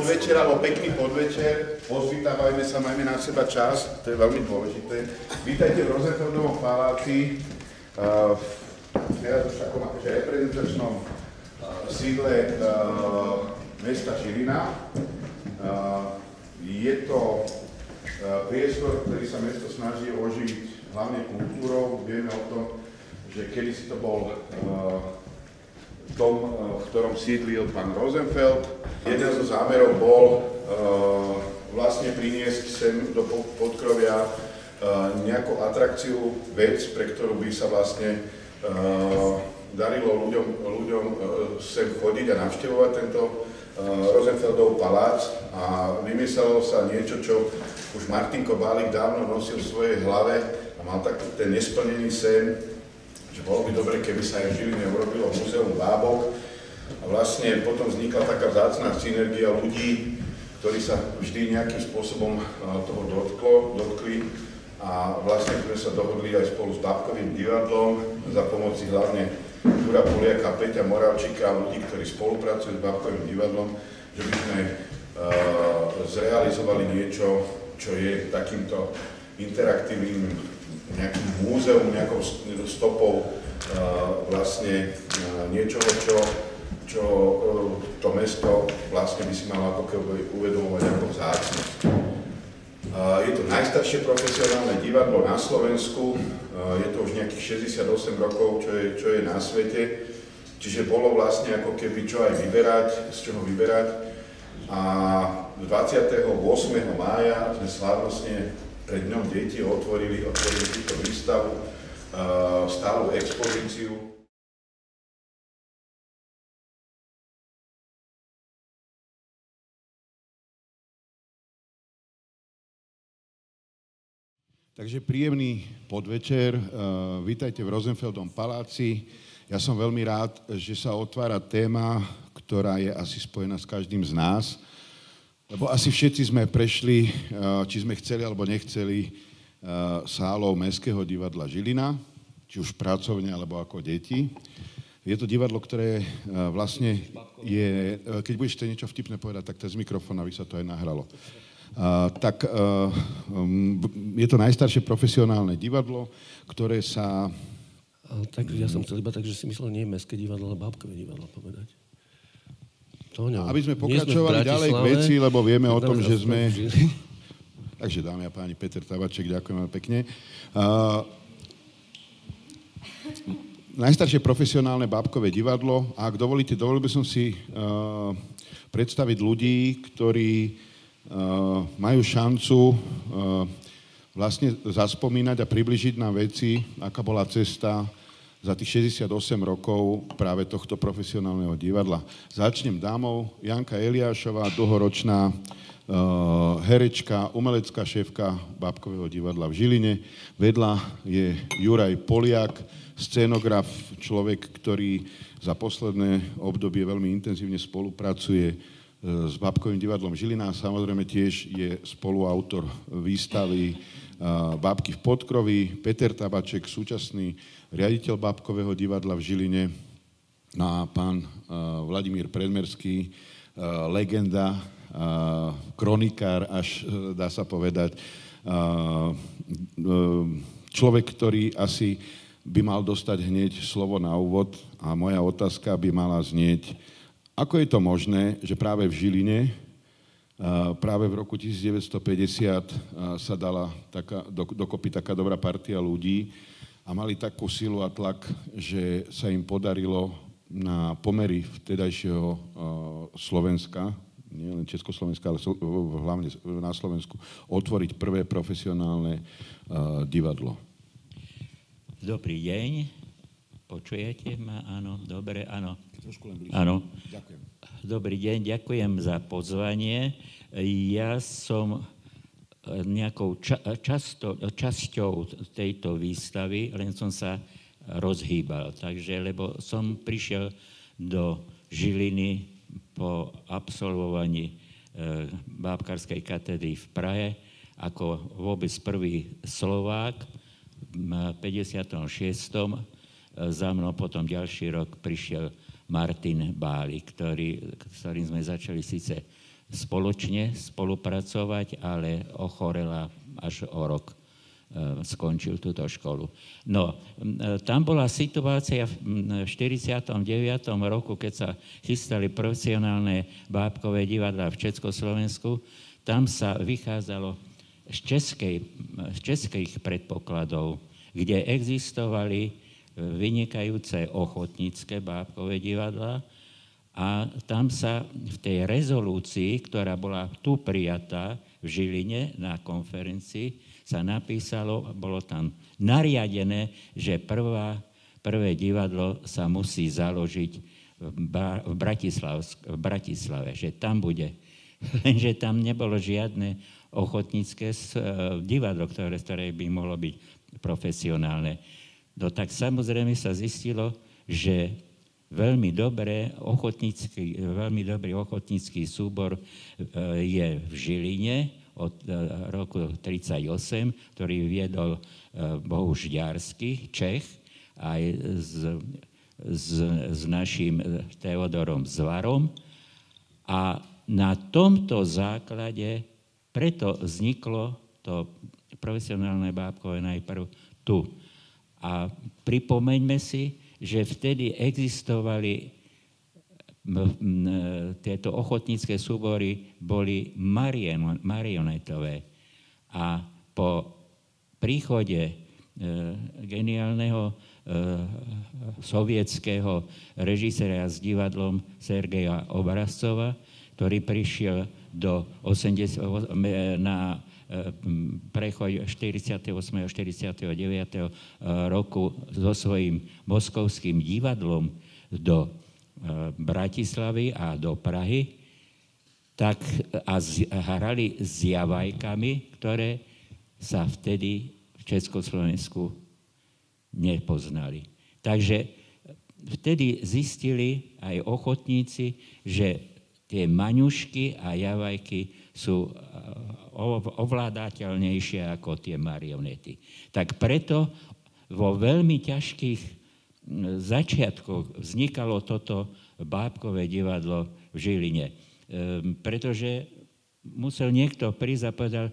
podvečer alebo pekný podvečer. Pozvítavajme sa, majme na seba čas, to je veľmi dôležité. Vítajte v Rosenfeldovom paláci, uh, teraz už takom akože reprezentačnom uh, sídle uh, mesta Žilina. Uh, je to priestor, ktorý sa mesto snaží oživiť hlavne kultúrou. Vieme o tom, že kedysi to bol dom, eh, v ktorom sídlil pán Rosenfeld. Jeden zo zámerov bol uh, vlastne priniesť sem do podkrovia uh, nejakú atrakciu, vec, pre ktorú by sa vlastne darilo ľuďom, ľuďom sem chodiť a navštevovať tento Rosenfeldov palác a vymyslelo sa niečo, čo už Martinko Bálik dávno nosil v svojej hlave a mal tak ten nesplnený sen, že bolo by dobre, keby sa aj v Žiline urobilo muzeum bábok. A vlastne potom vznikla taká vzácná synergia ľudí, ktorí sa vždy nejakým spôsobom toho dotklo, dotkli. A vlastne sme sa dohodli aj spolu s Bábkovým divadlom za pomoci hlavne Jura Poliaka, Peťa Moravčíka a ľudí, ktorí spolupracujú s Bábkovým divadlom, že by sme uh, zrealizovali niečo, čo je takýmto interaktívnym nejakým múzeum, nejakou stopou vlastne niečoho, čo, čo e, to mesto vlastne by si malo ako keby uvedomovať ako vzácnosť. Je to najstaršie profesionálne divadlo na Slovensku, je to už nejakých 68 rokov, čo je, čo je na svete, čiže bolo vlastne ako keby čo aj vyberať, z čoho vyberať. A 28. mája sme slávnostne pred dňom deti otvorili, otvorili túto výstavu, stálu expozíciu. Takže príjemný podvečer, uh, vítajte v Rosenfeldom paláci. Ja som veľmi rád, že sa otvára téma, ktorá je asi spojená s každým z nás, lebo asi všetci sme prešli, eh, či sme chceli alebo nechceli, eh, sálou Mestského divadla Žilina, či už pracovne alebo ako deti. Je to divadlo, ktoré eh, vlastne je, keď chcieť niečo vtipné povedať, tak to z mikrofónu, aby sa to aj nahralo. Tak um, je to najstaršie profesionálne divadlo, ktoré sa... Tak ja som chcel iba tak, že si myslel nie Mestské divadlo, ale Bábkové divadlo povedať. Tóňo, aby sme pokračovali ďalej k veci, lebo vieme o tom, že sme... Takže dámy a páni, Peter Tavaček, ďakujem pekne. Uh, najstaršie profesionálne bábkové divadlo. A ak dovolíte, dovolil by som si uh, predstaviť ľudí, ktorí uh, majú šancu uh, vlastne zaspomínať a približiť na veci, aká bola cesta za tých 68 rokov práve tohto profesionálneho divadla. Začnem dámou Janka Eliášová, dlhoročná uh, herečka, umelecká šéfka Bábkového divadla v Žiline. Vedľa je Juraj Poliak, scénograf, človek, ktorý za posledné obdobie veľmi intenzívne spolupracuje uh, s Bábkovým divadlom Žilina. Samozrejme tiež je spoluautor výstavy Bábky v podkrovi. Peter Tabaček, súčasný riaditeľ Bábkového divadla v Žiline a pán Vladimír Predmerský, legenda, kronikár, až uh, dá sa povedať, uh, človek, ktorý asi by mal dostať hneď slovo na úvod a moja otázka by mala znieť, ako je to možné, že práve v Žiline, práve v roku 1950 sa dala taká, dokopy taká dobrá partia ľudí, a mali takú silu a tlak, že sa im podarilo na pomery vtedajšieho Slovenska, nie len Československa, ale hlavne na Slovensku, otvoriť prvé profesionálne divadlo. Dobrý deň. Počujete ma? Áno, dobre, áno. Trošku len bližšie. Áno. Ďakujem. Dobrý deň, ďakujem za pozvanie. Ja som nejakou ča- často, časťou tejto výstavy, len som sa rozhýbal. Takže, lebo som prišiel do Žiliny po absolvovaní e, bábkarskej katedry v Prahe ako vôbec prvý Slovák v 56. Za mnou potom ďalší rok prišiel Martin Báli, ktorý, ktorým sme začali síce spoločne spolupracovať, ale ochorela až o rok e, skončil túto školu. No, e, tam bola situácia v 49. roku, keď sa chystali profesionálne bábkové divadla v Československu, tam sa vychádzalo z, českej, z českých predpokladov, kde existovali vynikajúce ochotnícke bábkové divadla, a tam sa v tej rezolúcii, ktorá bola tu prijatá v Žiline na konferencii, sa napísalo, bolo tam nariadené, že prvá, prvé divadlo sa musí založiť v, v Bratislave, že tam bude. Lenže tam nebolo žiadne ochotnícke e, divadlo, ktoré, ktoré by mohlo byť profesionálne. No tak samozrejme sa zistilo, že veľmi dobré ochotnícky, veľmi dobrý ochotnícky súbor e, je v Žiline od e, roku 1938, ktorý viedol e, Bohuž Ďarsky, Čech, aj s, s, s našim Teodorom Zvarom. A na tomto základe preto vzniklo to profesionálne bábkové najprv tu. A pripomeňme si, že vtedy existovali tieto ochotnícke súbory boli marionetové. A po príchode e, geniálneho e, sovietského režisera s divadlom Sergeja Obrazcova, ktorý prišiel do 80, na prechod 48. a 49. roku so svojím moskovským divadlom do e, Bratislavy a do Prahy, tak a, z, hrali s javajkami, ktoré sa vtedy v Československu nepoznali. Takže vtedy zistili aj ochotníci, že tie maňušky a javajky sú ovládateľnejšie ako tie marionety. Tak preto vo veľmi ťažkých začiatkoch vznikalo toto bábkové divadlo v Žiline. Ehm, pretože musel niekto prísť a povedal,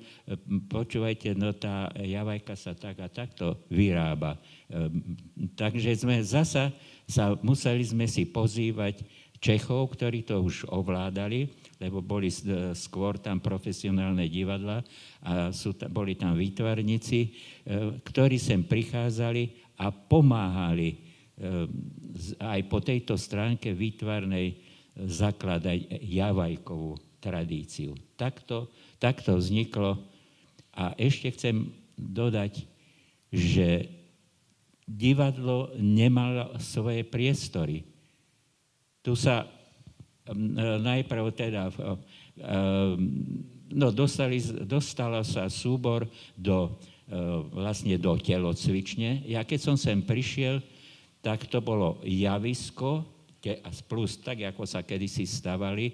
počúvajte, no tá javajka sa tak a takto vyrába. Ehm, takže sme zasa sa, museli sme si pozývať Čechov, ktorí to už ovládali, lebo boli skôr tam profesionálne divadla a sú, boli tam výtvarníci, e, ktorí sem prichádzali a pomáhali e, aj po tejto stránke výtvarnej zakladať javajkovú tradíciu. Takto, takto vzniklo a ešte chcem dodať, že divadlo nemalo svoje priestory. Tu sa najprv teda no, dostali, dostala sa súbor do, vlastne do telocvične. Ja keď som sem prišiel, tak to bolo javisko, plus tak, ako sa kedysi stavali e,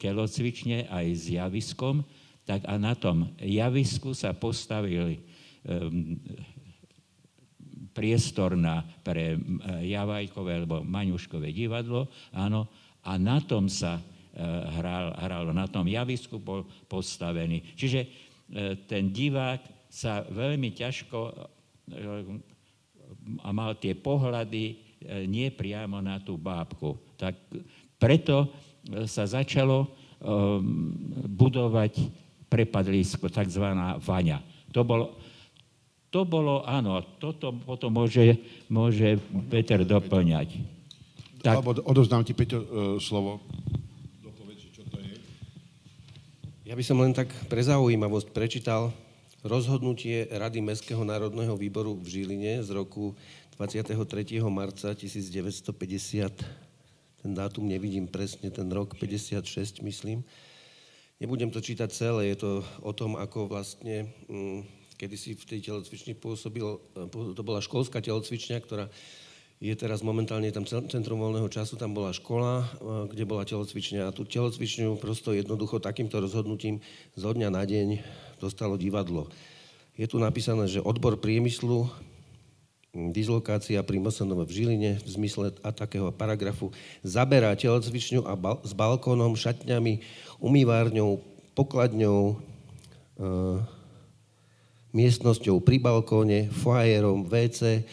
telocvične aj s javiskom, tak a na tom javisku sa postavili priestor na, pre Javajkové alebo Maňuškové divadlo, áno, a na tom sa e, hral, hralo, na tom javisku bol postavený. Čiže e, ten divák sa veľmi ťažko e, a mal tie pohľady nie priamo na tú bábku. Tak preto sa začalo budovať prepadlisko, tzv. vaňa. To bolo, to bolo, áno, toto potom môže, môže Peter doplňať. Tak. Alebo odozdám ti, Peťo, uh, slovo. Dopovedz, čo to je. Ja by som len tak pre zaujímavosť prečítal rozhodnutie Rady Mestského národného výboru v Žiline z roku 23. marca 1950. Ten dátum nevidím presne, ten rok 56, myslím. Nebudem to čítať celé, je to o tom, ako vlastne, mm, kedy si v tej telocvični pôsobil, e, to bola školská telocvičňa, ktorá je teraz momentálne tam Centrum voľného času, tam bola škola, eh, kde bola telocvičňa a tú telocvičňu prosto jednoducho takýmto rozhodnutím zo dňa na deň dostalo divadlo. Je tu napísané, že odbor priemyslu, dislokácia pri MSNV v Žiline v zmysle a takého paragrafu zaberá telocvičňu a bal- s balkónom, šatňami, umývárňou, pokladňou, e, miestnosťou pri balkóne, foajerom, WC,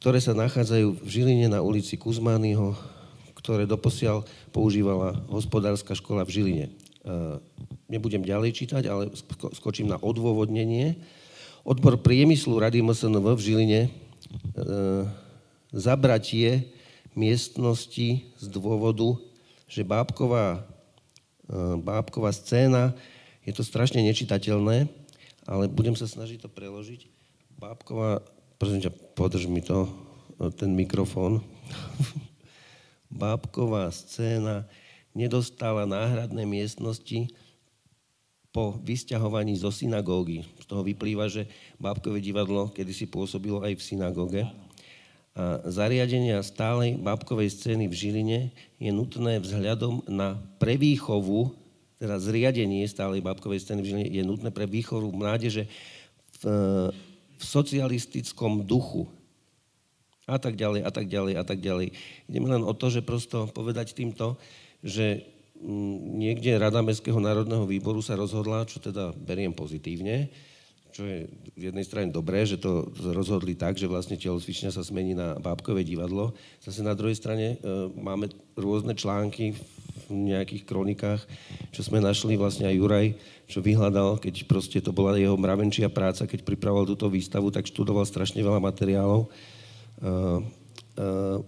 ktoré sa nachádzajú v Žiline na ulici Kuzmányho, ktoré doposiaľ používala hospodárska škola v Žiline. E, nebudem ďalej čítať, ale skočím na odôvodnenie. Odbor priemyslu Rady MSNV v Žiline e, zabratie miestnosti z dôvodu, že bábková, e, bábková scéna, je to strašne nečitateľné, ale budem sa snažiť to preložiť. Bábková, prosím ťa, podrž mi to, e, ten mikrofón. Bábková scéna nedostáva náhradné miestnosti po vysťahovaní zo synagógy. Z toho vyplýva, že Bábkové divadlo kedysi pôsobilo aj v synagóge. A zariadenia stálej bábkovej scény v Žiline je nutné vzhľadom na prevýchovu teda zriadenie stálej bábkovej scény v Žiline je nutné pre výchovu mládeže v, v socialistickom duchu. A tak ďalej, a tak ďalej, a tak ďalej. Ideme len o to, že prosto povedať týmto, že mm, niekde Rada Mestského národného výboru sa rozhodla, čo teda beriem pozitívne, čo je z jednej strany dobré, že to rozhodli tak, že vlastne telocvičňa sa zmení na bábkové divadlo. Zase na druhej strane e, máme rôzne články v nejakých kronikách, čo sme našli vlastne aj Juraj, čo vyhľadal, keď proste to bola jeho mravenčia práca, keď pripravoval túto výstavu, tak študoval strašne veľa materiálov. Uh, uh,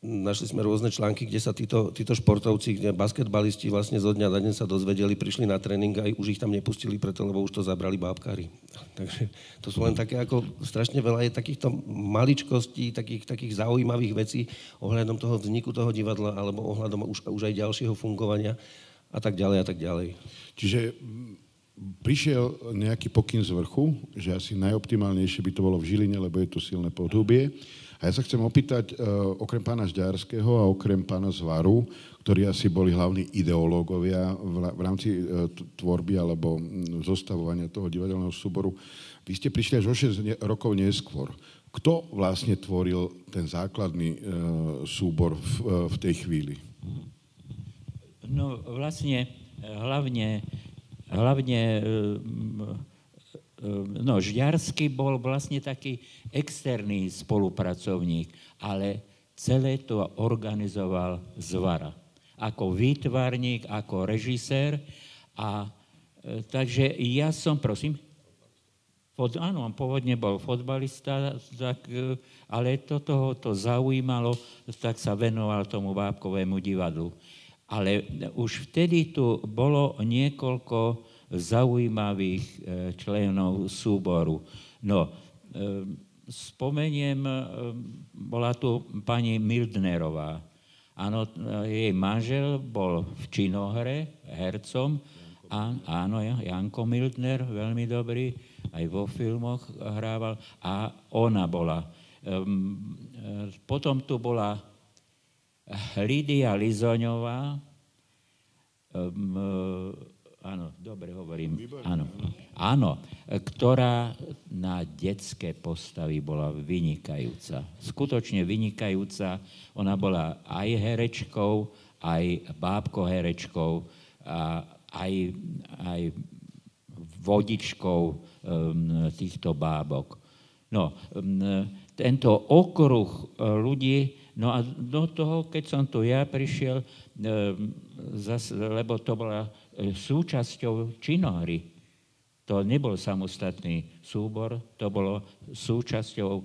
našli sme rôzne články, kde sa títo, títo športovci, kde basketbalisti vlastne zo dňa na deň sa dozvedeli, prišli na tréning a už ich tam nepustili preto, lebo už to zabrali bábkári. Takže to sú len také ako strašne veľa je takýchto maličkostí, takých, takých zaujímavých vecí ohľadom toho vzniku toho divadla alebo ohľadom už, už aj ďalšieho fungovania a tak ďalej a tak ďalej. Čiže prišiel nejaký pokyn z vrchu, že asi najoptimálnejšie by to bolo v Žiline, lebo je tu silné podhubie. A ja sa chcem opýtať, uh, okrem pána Žďarského a okrem pána Zvaru, ktorí asi boli hlavní ideológovia v, rámci uh, tvorby alebo zostavovania toho divadelného súboru, vy ste prišli až o 6 ne- rokov neskôr. Kto vlastne tvoril ten základný uh, súbor v tej chvíli? No vlastne hlavne, hlavne no Žďarský bol vlastne taký externý spolupracovník, ale celé to organizoval Zvara. Ako výtvarník, ako režisér. A e, takže ja som, prosím, fot, áno, on pôvodne bol fotbalista, tak, e, ale toto ho to zaujímalo, tak sa venoval tomu bábkovému divadlu. Ale už vtedy tu bolo niekoľko zaujímavých e, členov súboru. No, e, spomeniem, e, bola tu pani Mildnerová. Áno, jej manžel bol v činohre hercom, a, áno, Janko Mildner, veľmi dobrý, aj vo filmoch hrával a ona bola. Potom tu bola Lidia Lizoňová, Áno, dobre hovorím. Áno. Áno, ktorá na detské postavy bola vynikajúca. Skutočne vynikajúca. Ona bola aj herečkou, aj bábko herečkou, a aj, aj vodičkou um, týchto bábok. No, um, tento okruh uh, ľudí, no a do toho, keď som tu ja prišiel, um, zas, lebo to bola súčasťou činohry. To nebol samostatný súbor, to bolo súčasťou e,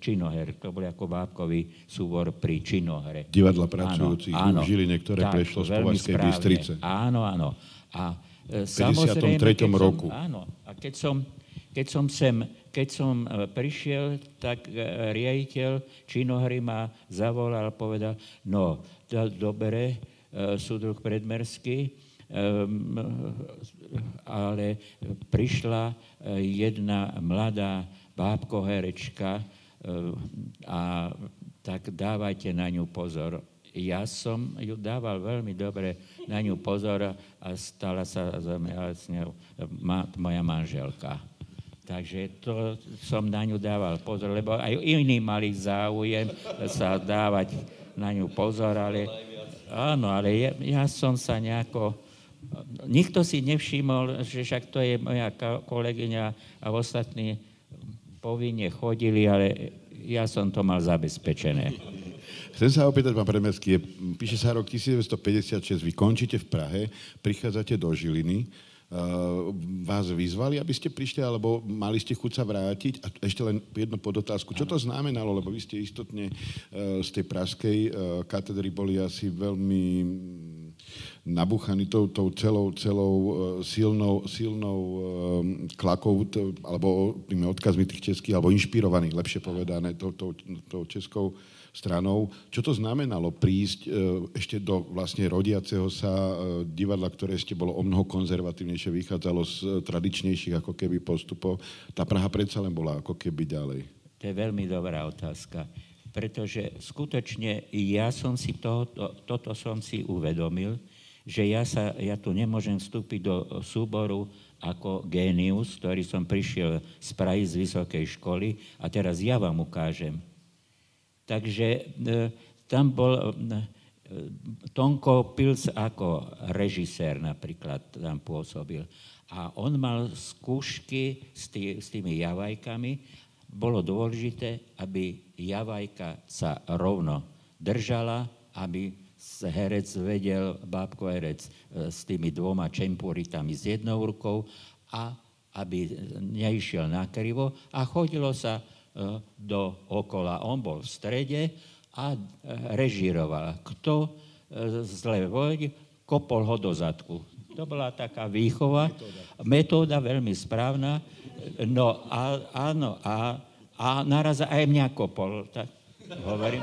činoher. To bol ako bábkový súbor pri činohre. Divadla pracujúcich áno, v Žiline, ktoré tak, prešlo z Považskej Bystrice. Áno, áno. A e, v 53. Keď roku. Som, áno. A keď som, keď som sem keď som e, prišiel, tak riaditeľ činohry ma zavolal a povedal, no, to dobre, súdruh predmerský, Ehm, ale prišla eh, jedna mladá bábko herečka eh, a tak dávajte na ňu pozor. Ja som ju dával veľmi dobre na ňu pozor a stala sa za mňa moja manželka. Takže to som na ňu dával pozor, lebo aj iní mali záujem sa dávať na ňu pozor, ale áno, ale ja, ja som sa nejako... Nikto si nevšimol, že však to je moja kolegyňa a ostatní povinne chodili, ale ja som to mal zabezpečené. Chcem sa opýtať, pán Premerský, píše sa rok 1956, vy končíte v Prahe, prichádzate do Žiliny, vás vyzvali, aby ste prišli, alebo mali ste chuť sa vrátiť? A ešte len jedno podotázku. Čo to znamenalo? Lebo vy ste istotne z tej praskej katedry boli asi veľmi nabúchaní tou, tou celou, celou silnou, silnou klakou, to, alebo tými odkazmi tých českých, alebo inšpirovaných, lepšie povedané, tou, tou, tou českou stranou. Čo to znamenalo prísť e, ešte do vlastne rodiaceho sa e, divadla, ktoré ešte bolo o mnoho konzervatívnejšie, vychádzalo z e, tradičnejších ako keby postupov. Tá Praha predsa len bola ako keby ďalej. To je veľmi dobrá otázka, pretože skutočne ja som si to, to, toto som si uvedomil, že ja, sa, ja tu nemôžem vstúpiť do súboru ako génius, ktorý som prišiel z Prahy z vysokej školy a teraz ja vám ukážem, Takže e, tam bol e, Tonko Pils ako režisér napríklad tam pôsobil. A on mal skúšky s, tý, s tými javajkami. Bolo dôležité, aby javajka sa rovno držala, aby herec vedel, bábko herec, e, s tými dvoma čempuritami s jednou rukou a aby neišiel nakrivo a chodilo sa E, do okola. On bol v strede a e, režíroval. Kto zle vojde, kopol ho do zadku. To bola taká výchova, metóda, metóda veľmi správna. No a, áno, a, a naraz aj mňa kopol, tak hovorím.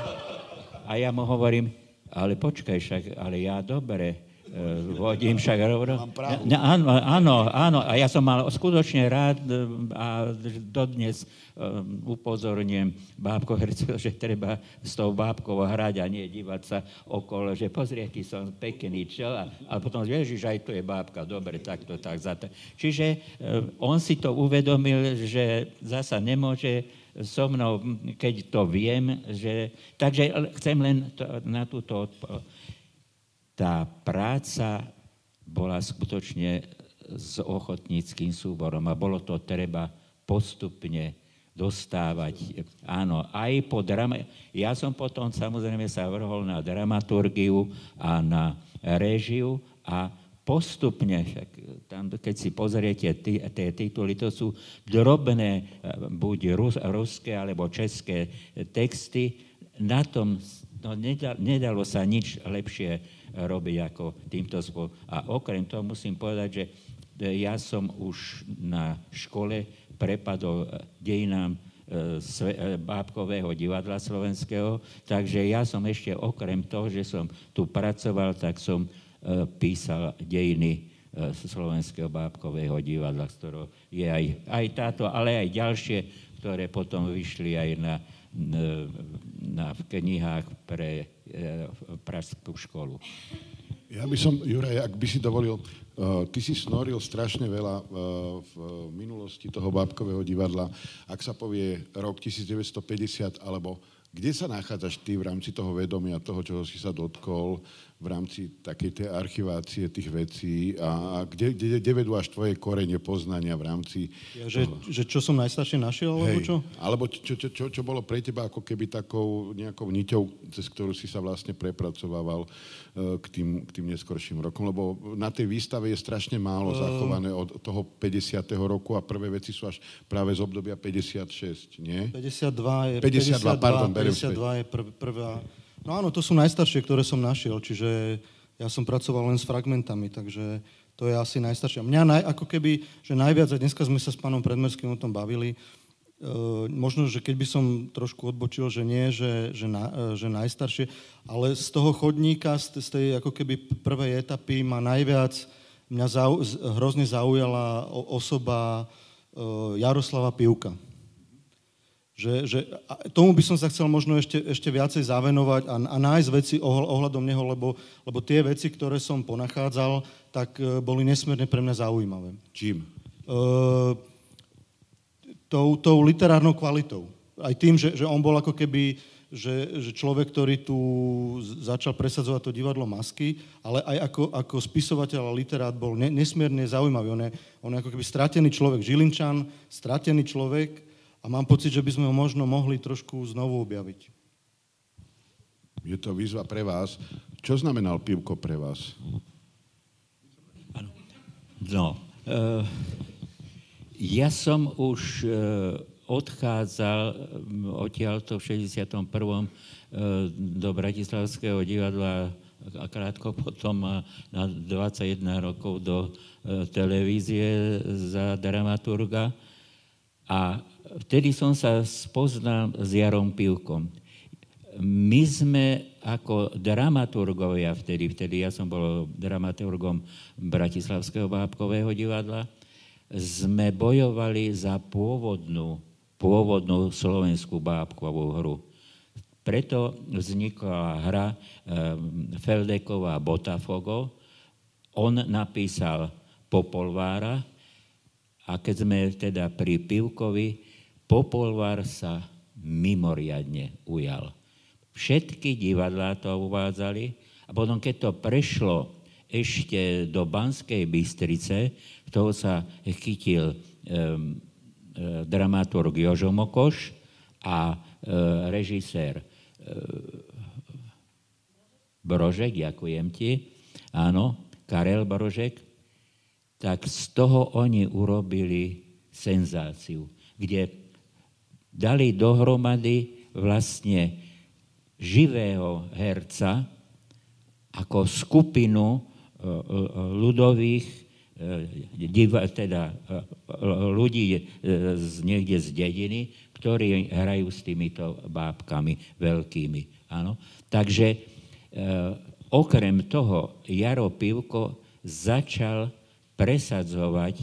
A ja mu hovorím, ale počkaj však, ale ja dobre, Eh, vodím však rovno. Áno, áno, áno. A ja som mal skutočne rád eh, a dodnes um, upozorňujem bábko hercov, že treba s tou bábkou hrať a nie dívať sa okolo, že pozri, aký som pekný čel a, a potom vieš, že aj tu je bábka, dobre, tak to tak zate. Čiže um, on si to uvedomil, že zasa nemôže so mnou, keď to viem, že... Takže chcem len to, na túto odpoveď tá práca bola skutočne s ochotníckým súborom a bolo to treba postupne dostávať. Áno, aj po drama... Ja som potom samozrejme sa vrhol na dramaturgiu a na réžiu a postupne, tam, keď si pozriete tie tituly, to sú drobné, buď rus, ruské alebo české texty, na tom no, nedalo sa nič lepšie robiť ako týmto spôsobom. A okrem toho musím povedať, že ja som už na škole prepadol dejinám bábkového divadla slovenského, takže ja som ešte okrem toho, že som tu pracoval, tak som písal dejiny slovenského bábkového divadla, z ktorého je aj, aj táto, ale aj ďalšie, ktoré potom vyšli aj na, na, v knihách pre E, pražskú školu. Ja by som, Juraj, ak by si dovolil, uh, ty si snoril strašne veľa uh, v minulosti toho bábkového divadla. Ak sa povie rok 1950, alebo kde sa nachádzaš ty v rámci toho vedomia, toho, čoho si sa dotkol, v rámci takej tej archivácie tých vecí a, a kde, kde, kde vedú až tvoje korene poznania v rámci... Ja, že, že čo som najstaršie našiel, alebo Hej, čo? Alebo čo, čo, čo, čo bolo pre teba ako keby takou nejakou niťou, cez ktorú si sa vlastne prepracovával uh, k, tým, k tým neskorším rokom, lebo na tej výstave je strašne málo uh... zachované od toho 50. roku a prvé veci sú až práve z obdobia 56, nie? 52 je... 52, 52 pardon, 52 je prv, prvá No áno, to sú najstaršie, ktoré som našiel, čiže ja som pracoval len s fragmentami, takže to je asi najstaršie. Mňa naj, ako keby, že najviac, a dneska sme sa s pánom Predmerským o tom bavili, e, možno, že keď by som trošku odbočil, že nie, že, že, na, e, že najstaršie, ale z toho chodníka, z, z tej ako keby prvej etapy ma najviac, mňa zau, hrozne zaujala osoba e, Jaroslava Pivka že, že tomu by som sa chcel možno ešte, ešte viacej zavenovať a, a nájsť veci ohľadom neho, lebo, lebo tie veci, ktoré som ponachádzal, tak e, boli nesmierne pre mňa zaujímavé. Čím? Uh, tou, tou literárnou kvalitou. Aj tým, že, že on bol ako keby že, že človek, ktorý tu začal presadzovať to divadlo Masky, ale aj ako, ako spisovateľ a literát bol ne, nesmierne zaujímavý. On je, on je ako keby stratený človek, Žilinčan, stratený človek a mám pocit, že by sme ho možno mohli trošku znovu objaviť. Je to výzva pre vás. Čo znamenal pivko pre vás? No, uh, ja som už uh, odchádzal mm, odtiaľto v 61. E, do Bratislavského divadla a krátko potom na 21 rokov do e, televízie za dramaturga. A vtedy som sa spoznal s Jarom Pivkom. My sme ako dramaturgovia vtedy, vtedy ja som bol dramaturgom Bratislavského bábkového divadla, sme bojovali za pôvodnú pôvodnú slovenskú bábkovú hru. Preto vznikla hra e, Feldeková Botafogo. On napísal Popolvára a keď sme teda pri Pivkovi, Popolvár sa mimoriadne ujal. Všetky divadlá to uvádzali a potom, keď to prešlo ešte do Banskej Bystrice, toho sa chytil um, dramaturg Jožo Mokoš a e, režisér e, Brožek, ďakujem ti, áno, Karel Brožek, tak z toho oni urobili senzáciu, kde dali dohromady vlastne živého herca ako skupinu ľudových diva, teda e, ľudí e, z, niekde z dediny, ktorí hrajú s týmito bábkami veľkými. Áno? Takže e, okrem toho Jaro Pivko začal presadzovať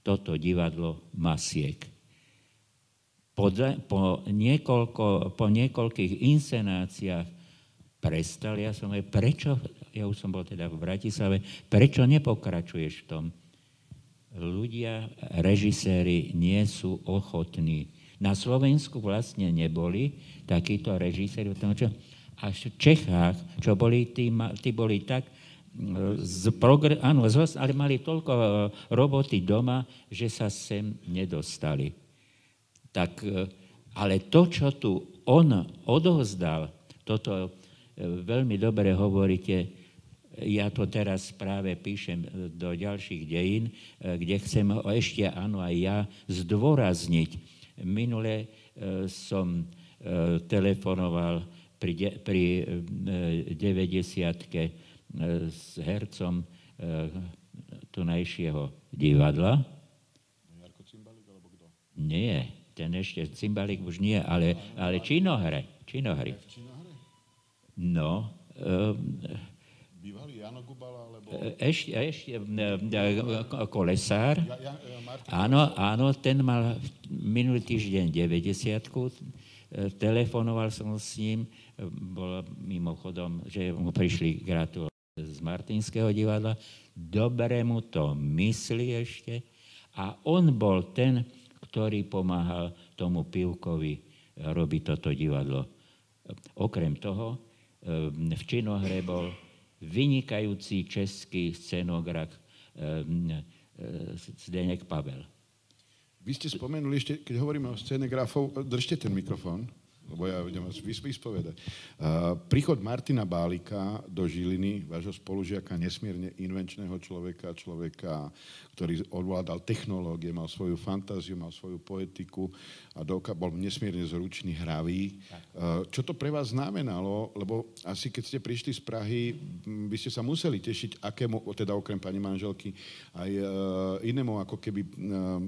toto divadlo Masiek. Po, po, niekoľko, po niekoľkých inscenáciách prestal, ja som aj, prečo ja už som bol teda v Bratislave, prečo nepokračuješ v tom? Ľudia, režiséri nie sú ochotní. Na Slovensku vlastne neboli takíto režiséri, až v Čechách, čo boli, tí, tí boli tak z progr- áno, ale mali toľko e, roboty doma, že sa sem nedostali. Tak, e, ale to, čo tu on odovzdal, toto e, veľmi dobre hovoríte, ja to teraz práve píšem do ďalších dejín, kde chcem ešte, áno, aj ja zdôrazniť. Minule e, som e, telefonoval pri, pri 90 e, s hercom tunajšieho divadla. Jarko Cimbalik alebo kto? Nie, ten ešte, Cimbalik už nie, ale, ale činohre. Činohry. No, Bývalý Jano Gubala, alebo... E, ešte, ešte kolesár. Ja, ja, áno, áno, ten mal minulý týždeň 90 e, telefonoval som s ním, e, bol mimochodom, že mu prišli gratulovať z Martinského divadla, dobre mu to myslí ešte a on bol ten, ktorý pomáhal tomu Pivkovi robiť toto divadlo. Okrem toho, v činohre bol vynikajúci český scenograf eh, eh, Zdenek Pavel. Vy ste spomenuli ešte, keď hovoríme o scenografov, držte ten mikrofón lebo ja budem vás vyspovedať. Príchod Martina Bálika do Žiliny, vášho spolužiaka, nesmierne invenčného človeka, človeka, ktorý ovládal technológie, mal svoju fantáziu, mal svoju poetiku a doka- bol nesmierne zručný, hravý. Uh, čo to pre vás znamenalo? Lebo asi keď ste prišli z Prahy, by ste sa museli tešiť akému, teda okrem pani manželky, aj uh, inému ako keby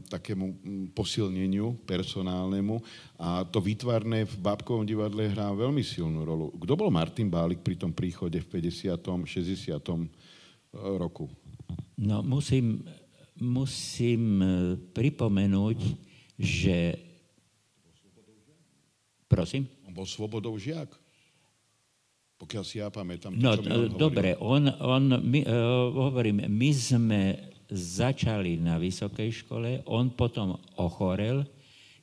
takému posilneniu personálnemu a to výtvarné v Bábkovom divadle hrá veľmi silnú rolu. Kto bol Martin Bálik pri tom príchode v 50. 60. E, roku? No, musím, musím e, pripomenúť, že... Prosím? On bol svobodou žiak. Pokiaľ si ja pamätám. No, on dobre, on, on my, uh, hovorím, my sme začali na vysokej škole, on potom ochorel,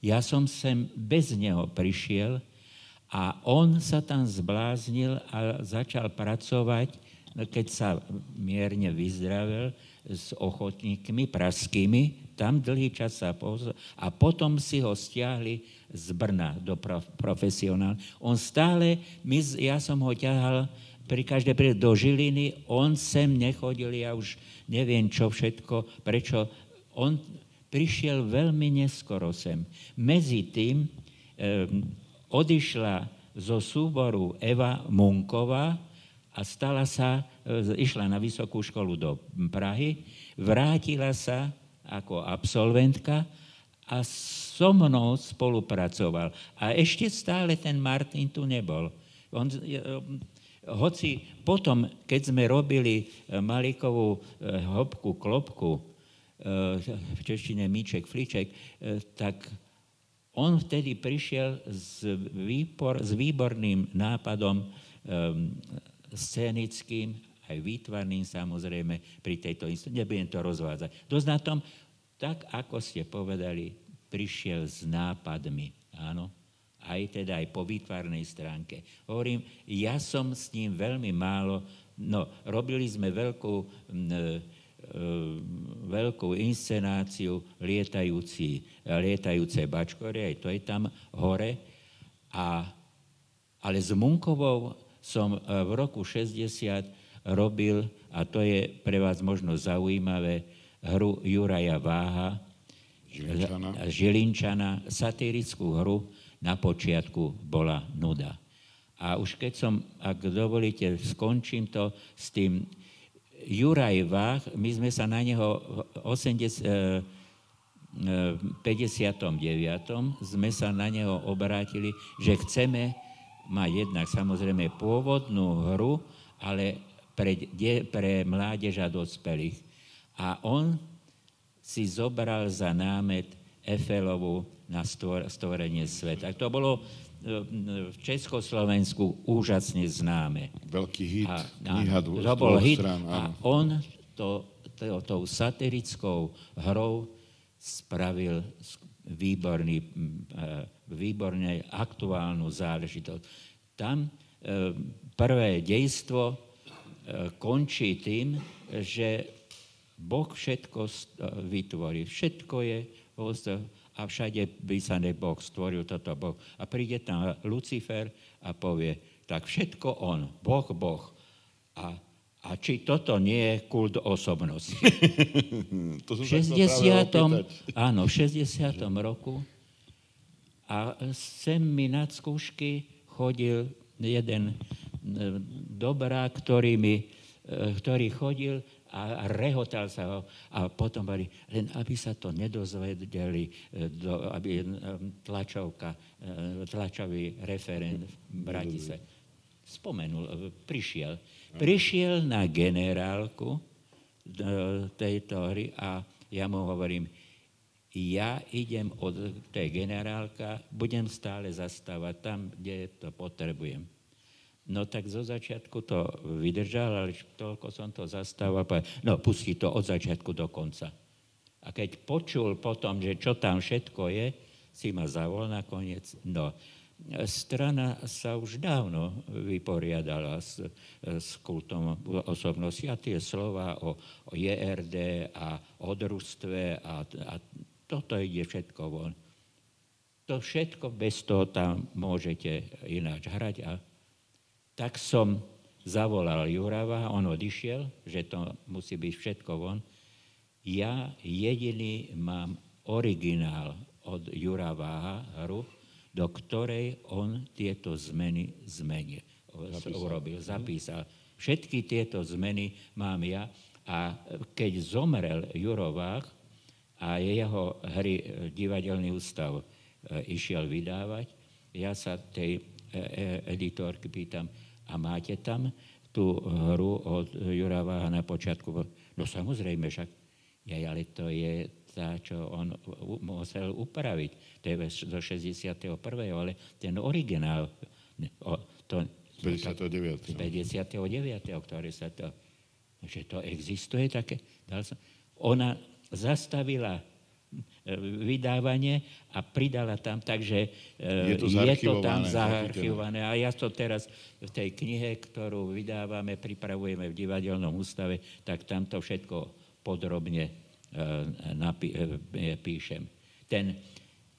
Ja som sem bez neho prišiel a on sa tam zbláznil a začal pracovať, keď sa mierne vyzdravil s ochotníkmi praskými, tam dlhý čas sa pozor, a potom si ho stiahli z Brna do prof, profesionál. On stále, my, ja som ho ťahal pri každej príde do Žiliny, on sem nechodil, ja už neviem čo všetko, prečo on prišiel veľmi neskoro sem. Medzi tým eh, odišla zo súboru Eva Munková a stala sa, e, išla na vysokú školu do Prahy, vrátila sa ako absolventka a so mnou spolupracoval. A ešte stále ten Martin tu nebol. On, e, hoci potom, keď sme robili e, Malikovú hopku, klopku, v češtine míček, fliček, tak on vtedy prišiel s, výpor, s výborným nápadom scénickým, aj výtvarným samozrejme pri tejto institúcii. Nebudem to rozvádzať. To na tom, tak ako ste povedali, prišiel s nápadmi. Áno, aj teda aj po výtvarnej stránke. Hovorím, ja som s ním veľmi málo, no, robili sme veľkú E, veľkú inscenáciu lietajúci, lietajúce bačkory, aj to je tam hore. A, ale s Munkovou som e, v roku 60 robil, a to je pre vás možno zaujímavé, hru Juraja Váha, Žilinčana. Žilinčana, satirickú hru, na počiatku bola nuda. A už keď som, ak dovolíte, skončím to s tým Juraj Vach, my sme sa na neho v 80, 59. sme sa na neho obrátili, že chceme mať jednak samozrejme pôvodnú hru, ale pre, pre mládež a dospelých. A on si zobral za námet Efelovu na stvorenie sveta. To bolo v Československu úžasne známe. Veľký hit, a, kniha to bol hit strán, a on to, to, tou satirickou hrou spravil výborný, e, výborne aktuálnu záležitosť. Tam e, prvé dejstvo e, končí tým, že Boh všetko vytvorí. Všetko je a všade písané Boh, stvoril toto Boh. A príde tam Lucifer a povie, tak všetko on, Boh, Boh. A, a či toto nie je kult osobnosti? to v 60. Áno, v 60. roku a sem mi na skúšky chodil jeden e, dobrá, ktorý, mi, e, ktorý chodil a rehotal sa ho a potom boli, len aby sa to nedozvedeli, e, do, aby tlačovka, tlačový referent v Bratise. Spomenul, prišiel. Prišiel na generálku tejto hry a ja mu hovorím, ja idem od tej generálka, budem stále zastávať tam, kde to potrebujem. No tak zo začiatku to vydržal, ale toľko som to zastával, no pustí to od začiatku do konca. A keď počul potom, že čo tam všetko je, si ma zavol nakoniec. No, strana sa už dávno vyporiadala s, s kultom osobnosti a tie slova o, o JRD a o družstve a, a toto ide všetko von. To všetko bez toho tam môžete ináč hrať a tak som zavolal Jurava, on odišiel, že to musí byť všetko von. Ja jediný mám originál od Jurava hru, do ktorej on tieto zmeny zmenil. Zapísal. Urobil, zapísal. Všetky tieto zmeny mám ja a keď zomrel Jurovách a jeho hry divadelný ústav e, išiel vydávať, ja sa tej e, e, editorky pýtam, a máte tam tú hru od Jura Váha na počiatku. No samozrejme, však ja, ale to je tá, čo on musel upraviť. To je do 61. ale ten originál, to, 59. 59. ktorý sa to, že to existuje také. Dal som, ona zastavila vydávanie a pridala tam, takže Je to je to tam zaarchivované. A ja to teraz v tej knihe, ktorú vydávame, pripravujeme v divadelnom ústave, tak tam to všetko podrobne e, napí- e, píšem. Ten,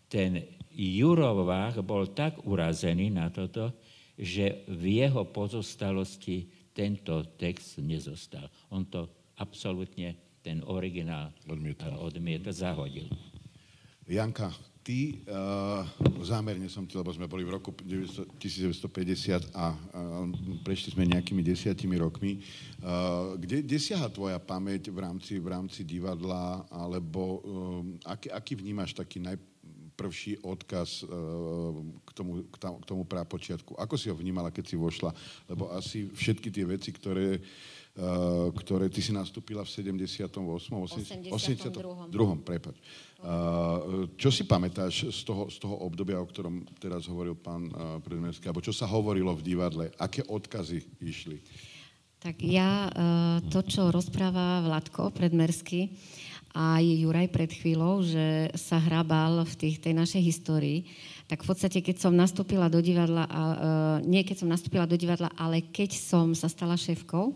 ten Jurovách bol tak urazený na toto, že v jeho pozostalosti tento text nezostal. On to absolútne, ten originál Odmietal. odmieta, zahodil. Janka, ty, uh, zámerne som ti, lebo sme boli v roku 900 1950 a uh, prešli sme nejakými desiatimi rokmi. Uh, kde, kde siaha tvoja pamäť v rámci, v rámci divadla, alebo um, aký, aký vnímaš taký najprvší odkaz k tomu, k, tam, k tomu prapočiatku? Ako si ho vnímala, keď si vošla? Lebo asi všetky tie veci, ktoré ktoré ty si nastúpila v 78. 80, 82. 82. Prepač. Uh, čo si pamätáš z toho, z toho obdobia, o ktorom teraz hovoril pán uh, predmerský, alebo čo sa hovorilo v divadle? Aké odkazy išli? Tak ja to, čo rozpráva Vladko predmersky a Juraj pred chvíľou, že sa hrabal v tých, tej našej histórii, tak v podstate, keď som nastúpila do divadla, a, nie keď som nastúpila do divadla, ale keď som sa stala šéfkou,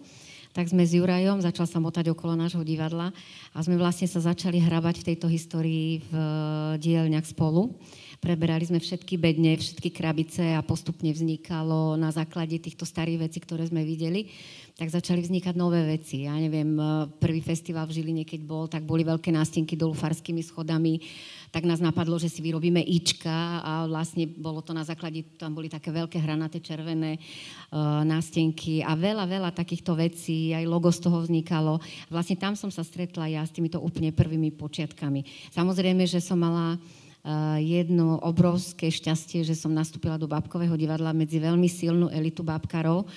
tak sme s Jurajom, začal sa motať okolo nášho divadla a sme vlastne sa začali hrabať v tejto histórii v dielňach spolu. Preberali sme všetky bedne, všetky krabice a postupne vznikalo na základe týchto starých vecí, ktoré sme videli, tak začali vznikať nové veci. Ja neviem, prvý festival v Žiline, keď bol, tak boli veľké nástenky dolu farskými schodami, tak nás napadlo, že si vyrobíme ička a vlastne bolo to na základe, tam boli také veľké hranaté červené uh, nástenky a veľa, veľa takýchto vecí, aj logo z toho vznikalo. Vlastne tam som sa stretla ja s týmito úplne prvými počiatkami. Samozrejme, že som mala jedno obrovské šťastie, že som nastúpila do Babkového divadla medzi veľmi silnú elitu babkarov. Uh,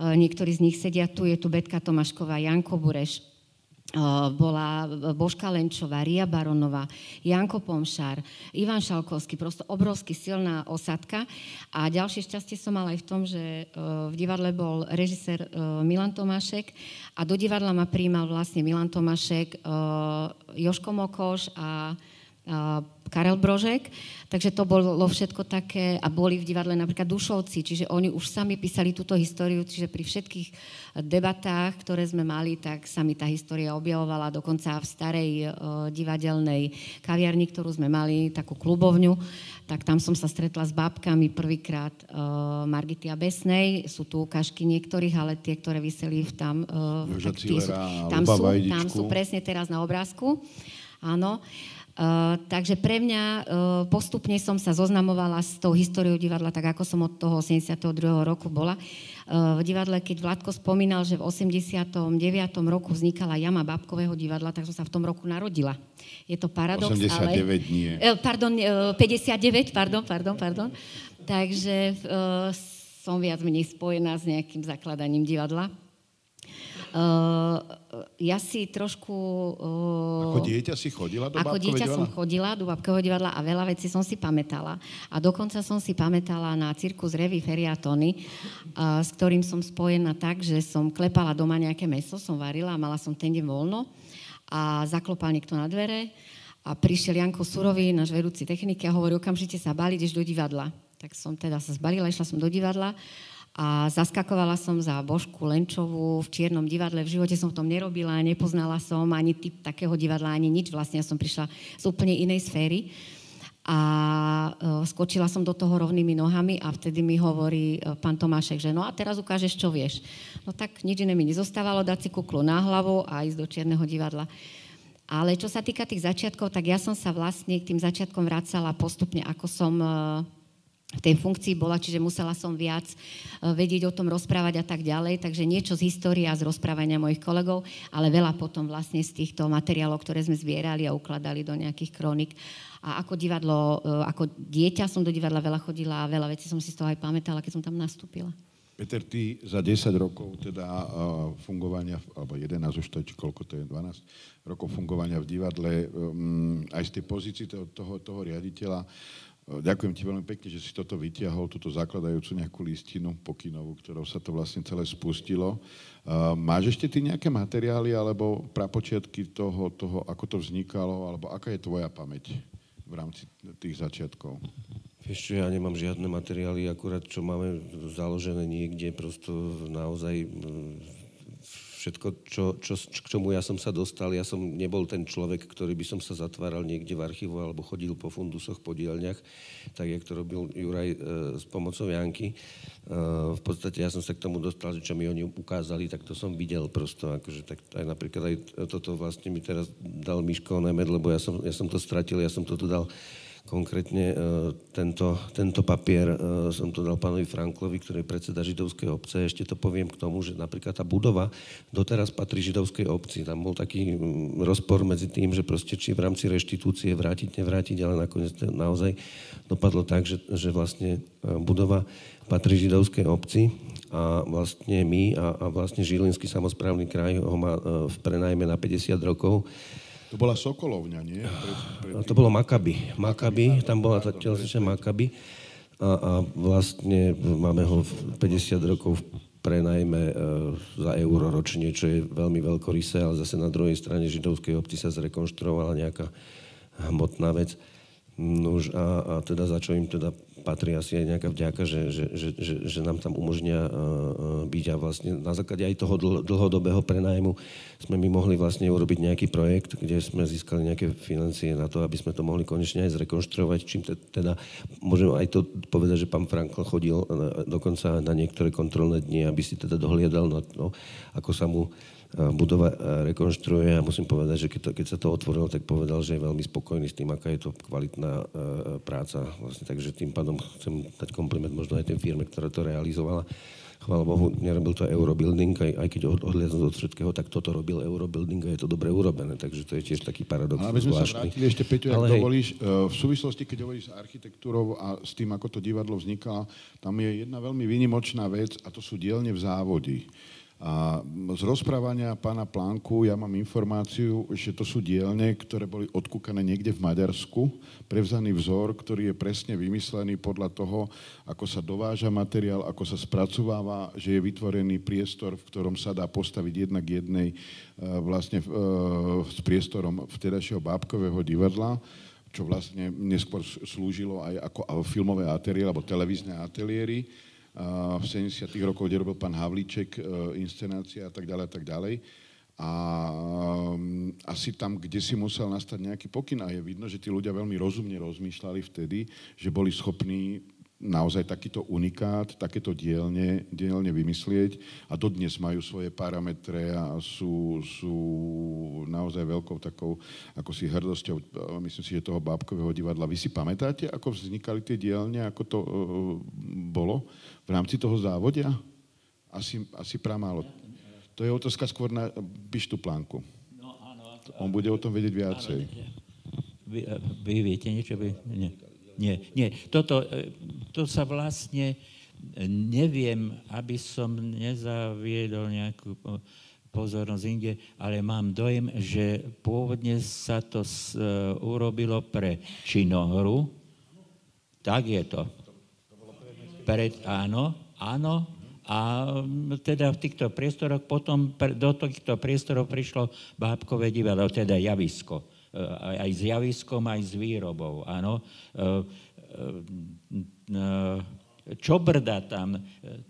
niektorí z nich sedia tu, je tu Betka Tomášková, Janko Bureš, bola Božka Lenčová, Ria Baronová, Janko Pomšár, Ivan Šalkovský, prosto obrovský silná osadka. A ďalšie šťastie som mala aj v tom, že v divadle bol režisér Milan Tomášek a do divadla ma príjmal vlastne Milan Tomášek, Joško Mokoš a Karel Brožek, takže to bolo všetko také a boli v divadle napríklad Dušovci, čiže oni už sami písali túto históriu, čiže pri všetkých debatách, ktoré sme mali, tak sa mi tá história objavovala dokonca v starej uh, divadelnej kaviarni, ktorú sme mali, takú klubovňu, tak tam som sa stretla s bábkami prvýkrát uh, Margity a Besnej, sú tu ukážky niektorých, ale tie, ktoré vyseli v tam, uh, tak sú, tam, sú, tam sú presne teraz na obrázku. Áno. Uh, takže pre mňa uh, postupne som sa zoznamovala s tou históriou divadla, tak ako som od toho 82. roku bola. Uh, v divadle, keď Vládko spomínal, že v 89. roku vznikala jama Babkového divadla, tak som sa v tom roku narodila. Je to paradox, 89 ale... nie. Pardon, 59, pardon, pardon, pardon. Takže som viac menej spojená s nejakým zakladaním divadla. Uh, ja si trošku... Uh, ako dieťa si chodila do Ako dieťa divadla? som chodila do babkového divadla a veľa vecí som si pamätala. A dokonca som si pamätala na cirkus Revy Feriatony, uh, s ktorým som spojená tak, že som klepala doma nejaké meso, som varila a mala som ten deň voľno a zaklopal niekto na dvere a prišiel Janko Surový, náš vedúci techniky a hovorí, okamžite sa bali, ideš do divadla. Tak som teda sa zbalila, išla som do divadla a zaskakovala som za Božku Lenčovú v Čiernom divadle. V živote som v tom nerobila, nepoznala som ani typ takého divadla, ani nič. Vlastne ja som prišla z úplne inej sféry. A uh, skočila som do toho rovnými nohami a vtedy mi hovorí uh, pán Tomášek, že no a teraz ukážeš, čo vieš. No tak nič iné mi nezostávalo, dať si kuklu na hlavu a ísť do Čierneho divadla. Ale čo sa týka tých začiatkov, tak ja som sa vlastne k tým začiatkom vracala postupne, ako som v tej funkcii bola, čiže musela som viac vedieť o tom rozprávať a tak ďalej. Takže niečo z histórie a z rozprávania mojich kolegov, ale veľa potom vlastne z týchto materiálov, ktoré sme zbierali a ukladali do nejakých kronik. A ako divadlo, ako dieťa som do divadla veľa chodila a veľa vecí som si z toho aj pamätala, keď som tam nastúpila. Peter, ty za 10 rokov teda uh, fungovania, alebo 11 už to je, či koľko to je, 12 rokov fungovania v divadle, aj z tej pozície toho, toho, toho riaditeľa, Ďakujem ti veľmi pekne, že si toto vytiahol, túto zakladajúcu nejakú listinu pokynovú, ktorou sa to vlastne celé spustilo. Máš ešte ty nejaké materiály alebo prapočiatky toho, toho, ako to vznikalo, alebo aká je tvoja pamäť v rámci tých začiatkov? Vieš ja nemám žiadne materiály, akurát čo máme založené niekde, prosto naozaj všetko, čo, čo, k čomu ja som sa dostal, ja som nebol ten človek, ktorý by som sa zatváral niekde v archívu alebo chodil po fundusoch, po dielňach, tak jak to robil Juraj e, s pomocou Janky. E, v podstate ja som sa k tomu dostal, že čo mi oni ukázali, tak to som videl prosto, akože tak aj napríklad aj toto vlastne mi teraz dal Miško Nemed, lebo ja som, ja som to stratil, ja som to tu dal Konkrétne e, tento, tento papier e, som to dal pánovi Franklovi, ktorý je predseda židovskej obce. Ešte to poviem k tomu, že napríklad tá budova doteraz patrí židovskej obci. Tam bol taký mm, rozpor medzi tým, že proste či v rámci reštitúcie vrátiť, nevrátiť, ale nakoniec to naozaj dopadlo tak, že, že vlastne e, budova patrí židovskej obci a vlastne my a, a vlastne Žilinský samozprávny kraj ho má v prenajme na 50 rokov to bola Sokolovňa, nie? Pred, pred tým... To bolo Makaby. Makaby, tam bola tá telesničná Makaby. A, a vlastne máme ho 50 rokov prenajme e, za euro ročne, čo je veľmi veľkorysé, ale zase na druhej strane židovskej obci sa zrekonštruovala nejaká hmotná vec. Nož a, a teda za čo im teda patrí asi aj nejaká vďaka, že, že, že, že, že nám tam umožnia uh, byť a vlastne na základe aj toho dl- dlhodobého prenajmu sme my mohli vlastne urobiť nejaký projekt, kde sme získali nejaké financie na to, aby sme to mohli konečne aj zrekonštruovať, čím te, teda môžem aj to povedať, že pán Frankl chodil na, dokonca na niektoré kontrolné dni, aby si teda dohliadal na to, ako sa mu budova rekonštruuje a musím povedať, že keď, to, keď sa to otvorilo, tak povedal, že je veľmi spokojný s tým, aká je to kvalitná uh, práca. Vlastne, takže tým pádom chcem dať kompliment možno aj tej firme, ktorá to realizovala. Chvála Bohu, nerobil to Eurobuilding, aj, aj keď odhliadnúť od všetkého, tak toto robil Eurobuilding a je to dobre urobené, takže to je tiež taký paradox. Ale aby sme zvláštny. sa vrátili ešte, Peťo, ak hej. dovolíš, v súvislosti, keď hovoríš s architektúrou a s tým, ako to divadlo vzniká, tam je jedna veľmi výnimočná vec a to sú dielne v závodi. A z rozprávania pána Plánku ja mám informáciu, že to sú dielne, ktoré boli odkúkané niekde v Maďarsku, prevzaný vzor, ktorý je presne vymyslený podľa toho, ako sa dováža materiál, ako sa spracováva, že je vytvorený priestor, v ktorom sa dá postaviť jednak jednej e, vlastne e, s priestorom vtedajšieho bábkového divadla, čo vlastne neskôr slúžilo aj ako filmové ateliéry alebo televízne ateliéry v 70. rokoch, kde robil pán Havlíček e, inscenácia a tak ďalej a tak ďalej. A um, asi tam, kde si musel nastať nejaký pokyn a je vidno, že tí ľudia veľmi rozumne rozmýšľali vtedy, že boli schopní naozaj takýto unikát, takéto dielne, dielne vymyslieť a dodnes majú svoje parametre a sú, sú naozaj veľkou takou, ako si hrdosťou, myslím si, že toho bábkového divadla. Vy si pamätáte, ako vznikali tie dielne, ako to uh, bolo v rámci toho závodia? Asi, asi pramálo. To je otázka skôr na Bištu Plánku. No, áno, On bude o tom vedieť viacej. Áno, vy, vy viete niečo? Vy, nie. Nie, nie. Toto, e, to sa vlastne neviem, aby som nezaviedol nejakú pozornosť inde, ale mám dojem, že pôvodne sa to s, uh, urobilo pre činohru. Tak je to. Pred, áno, áno. A teda v týchto priestoroch potom do týchto priestorov prišlo bábkové divadlo, teda javisko. Eh, aj s javiskom, aj s výrobou, áno. Eh, eh, Čobrda tam,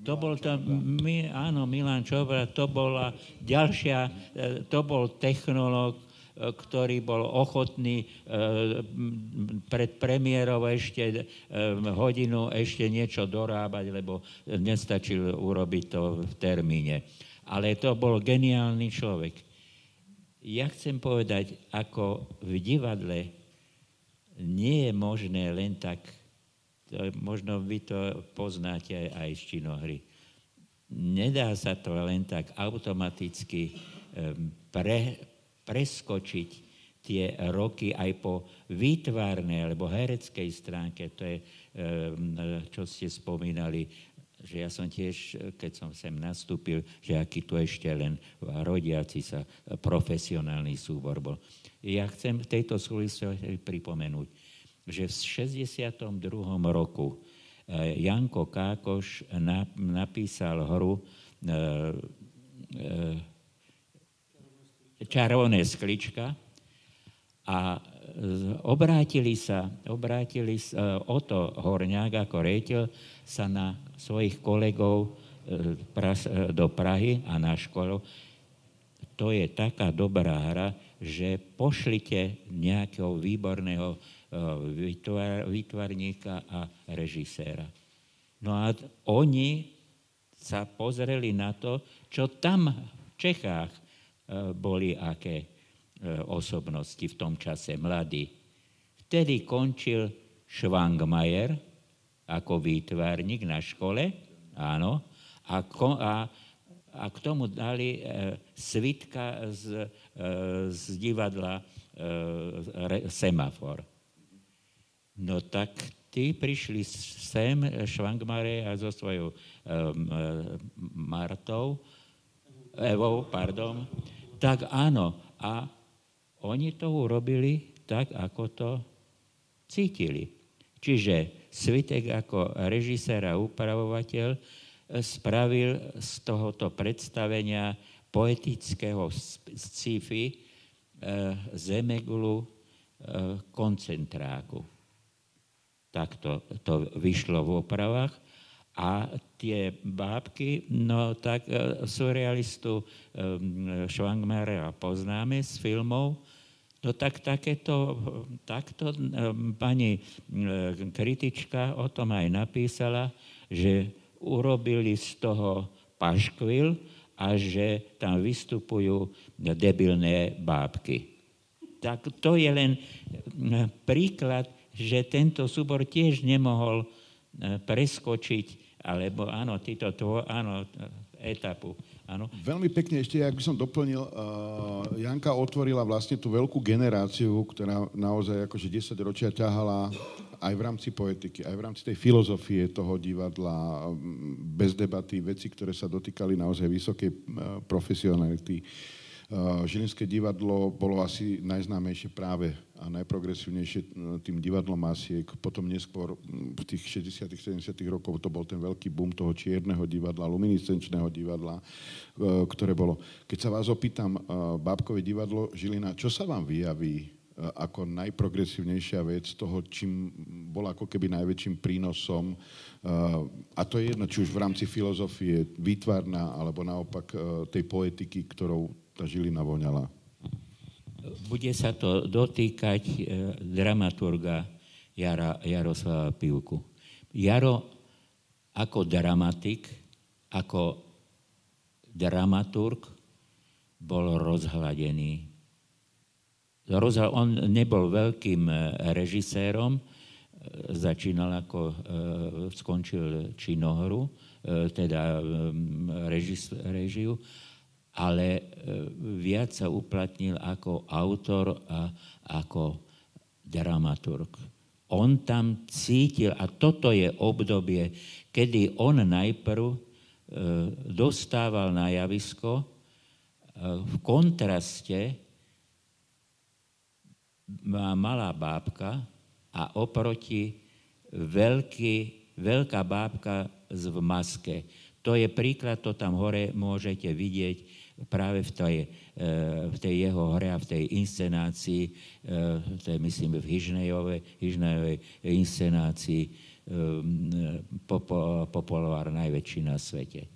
to bol tam, my, áno, Milan Čobrda, to bola ďalšia, to bol technológ, ktorý bol ochotný pred premiérou ešte hodinu ešte niečo dorábať, lebo nestačil urobiť to v termíne. Ale to bol geniálny človek ja chcem povedať, ako v divadle nie je možné len tak, možno vy to poznáte aj z činohry, nedá sa to len tak automaticky pre, preskočiť tie roky aj po výtvarnej alebo hereckej stránke, to je, čo ste spomínali, že ja som tiež, keď som sem nastúpil, že aký tu ešte len rodiaci sa profesionálny súbor bol. Ja chcem v tejto súvislosti pripomenúť, že v 62. roku e, Janko Kákoš napísal hru e, Čarovné sklička a obrátili sa, obrátili sa, Oto Horňák ako rejiteľ sa na svojich kolegov do Prahy a na školu. To je taká dobrá hra, že pošlite nejakého výborného výtvarníka a režiséra. No a oni sa pozreli na to, čo tam v Čechách boli aké eh, osobnosti v tom čase, mladí. Vtedy končil Schwangmajer ako výtvarník na škole, áno, a, a a k tomu dali e, svitka z, e, z divadla e, re, Semafor. No tak tí prišli sem, Švangmare a so svojou e, Martou, Evou, pardon, tak áno. A oni to urobili tak, ako to cítili. Čiže Svitek ako režisér a upravovateľ spravil z tohoto predstavenia poetického sci-fi e, zemegulu e, koncentráku. Tak to, to vyšlo v opravách. A tie bábky, no tak e, surrealistu Švangmera poznáme z filmov, No tak takéto, takto pani kritička o tom aj napísala, že urobili z toho paškvil a že tam vystupujú debilné bábky. Tak to je len príklad, že tento súbor tiež nemohol preskočiť, alebo áno, títo tvo, áno, etapu. Áno. Veľmi pekne ešte, ak by som doplnil, uh, Janka otvorila vlastne tú veľkú generáciu, ktorá naozaj akože 10 ročia ťahala aj v rámci poetiky, aj v rámci tej filozofie toho divadla, bez debaty, veci, ktoré sa dotýkali naozaj vysokej uh, profesionality. Uh, Žilinské divadlo bolo asi najznámejšie práve a najprogresívnejšie e, tým divadlom Masiek. Potom neskôr v tých 60 70 rokov to bol ten veľký boom toho čierneho divadla, luminiscenčného divadla, ktoré bolo. Keď sa vás opýtam, Bábkové divadlo Žilina, čo sa vám vyjaví ako najprogresívnejšia vec toho, čím bol ako keby najväčším prínosom. A to je jedno, či už v rámci filozofie výtvarná, alebo naopak tej poetiky, ktorou tá Žilina voňala bude sa to dotýkať e, dramaturga Jara, Jaroslava Pivku. Jaro ako dramatik, ako dramaturg bol rozhladený. On nebol veľkým e, režisérom, e, začínal ako skončil činohru, teda režiu, ale e, viac sa uplatnil ako autor a ako dramaturg. On tam cítil, a toto je obdobie, kedy on najprv e, dostával na javisko e, v kontraste malá bábka a oproti veľký, veľká bábka v maske. To je príklad, to tam hore môžete vidieť práve v tej, e, v tej jeho hre a v tej inscenácii, e, to je myslím v Hyžnejovej, Hyžnejovej inscenácii, e, popolár najväčší na svete.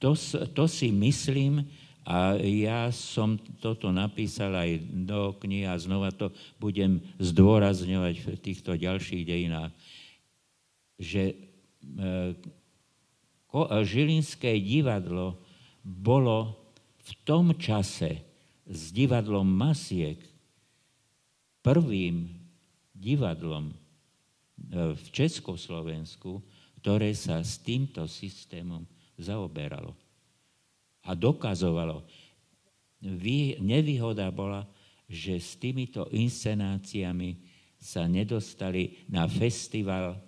To, to si myslím, a ja som toto napísal aj do knihy a znova to budem zdôrazňovať v týchto ďalších dejinách, že Žilinské divadlo bolo v tom čase s divadlom Masiek prvým divadlom e, v Československu, ktoré sa s týmto systémom zaoberalo a dokazovalo. Nevýhoda bola, že s týmito inscenáciami sa nedostali na festival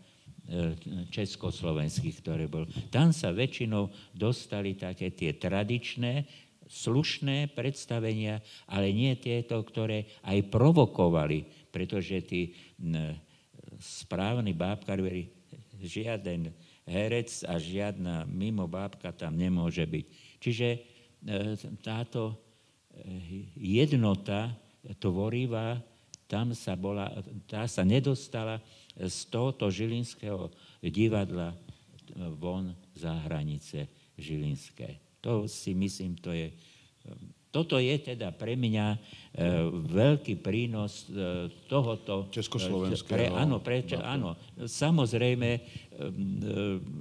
E, československých, ktoré bol. Tam sa väčšinou dostali také tie tradičné, slušné predstavenia, ale nie tieto, ktoré aj provokovali pretože tí správni bábkari žiaden herec a žiadna mimo bábka tam nemôže byť. Čiže e, táto e, jednota tvorivá, tam sa bola, tá sa nedostala z tohoto žilinského divadla von za hranice žilinské. To si myslím, to je toto je teda pre mňa e, veľký prínos e, tohoto... Československého. Pre, áno, pre, áno, samozrejme,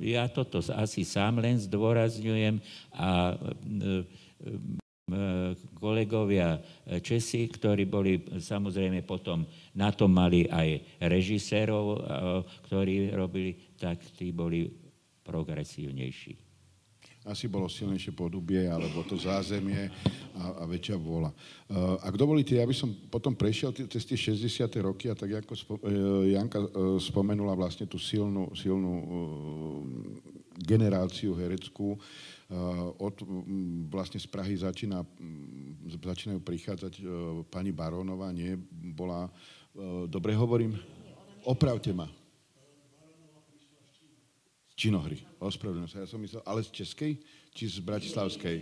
ja toto asi sám len zdôrazňujem a kolegovia Česi, ktorí boli samozrejme potom na to mali aj režisérov, ktorí robili, tak tí boli progresívnejší asi bolo silnejšie podubie, alebo to zázemie a, a väčšia vôľa. Uh, ak dovolíte, ja by som potom prešiel cez tie 60. roky a tak ako uh, Janka uh, spomenula vlastne tú silnú, silnú generáciu hereckú, od, um, vlastne z Prahy začína, um, začínajú prichádzať pani Barónová, nie, bola, dobre hovorím, opravte ma. Činohry, ospravedlňujem sa, ja som myslel, ale z Českej, či z Bratislavskej?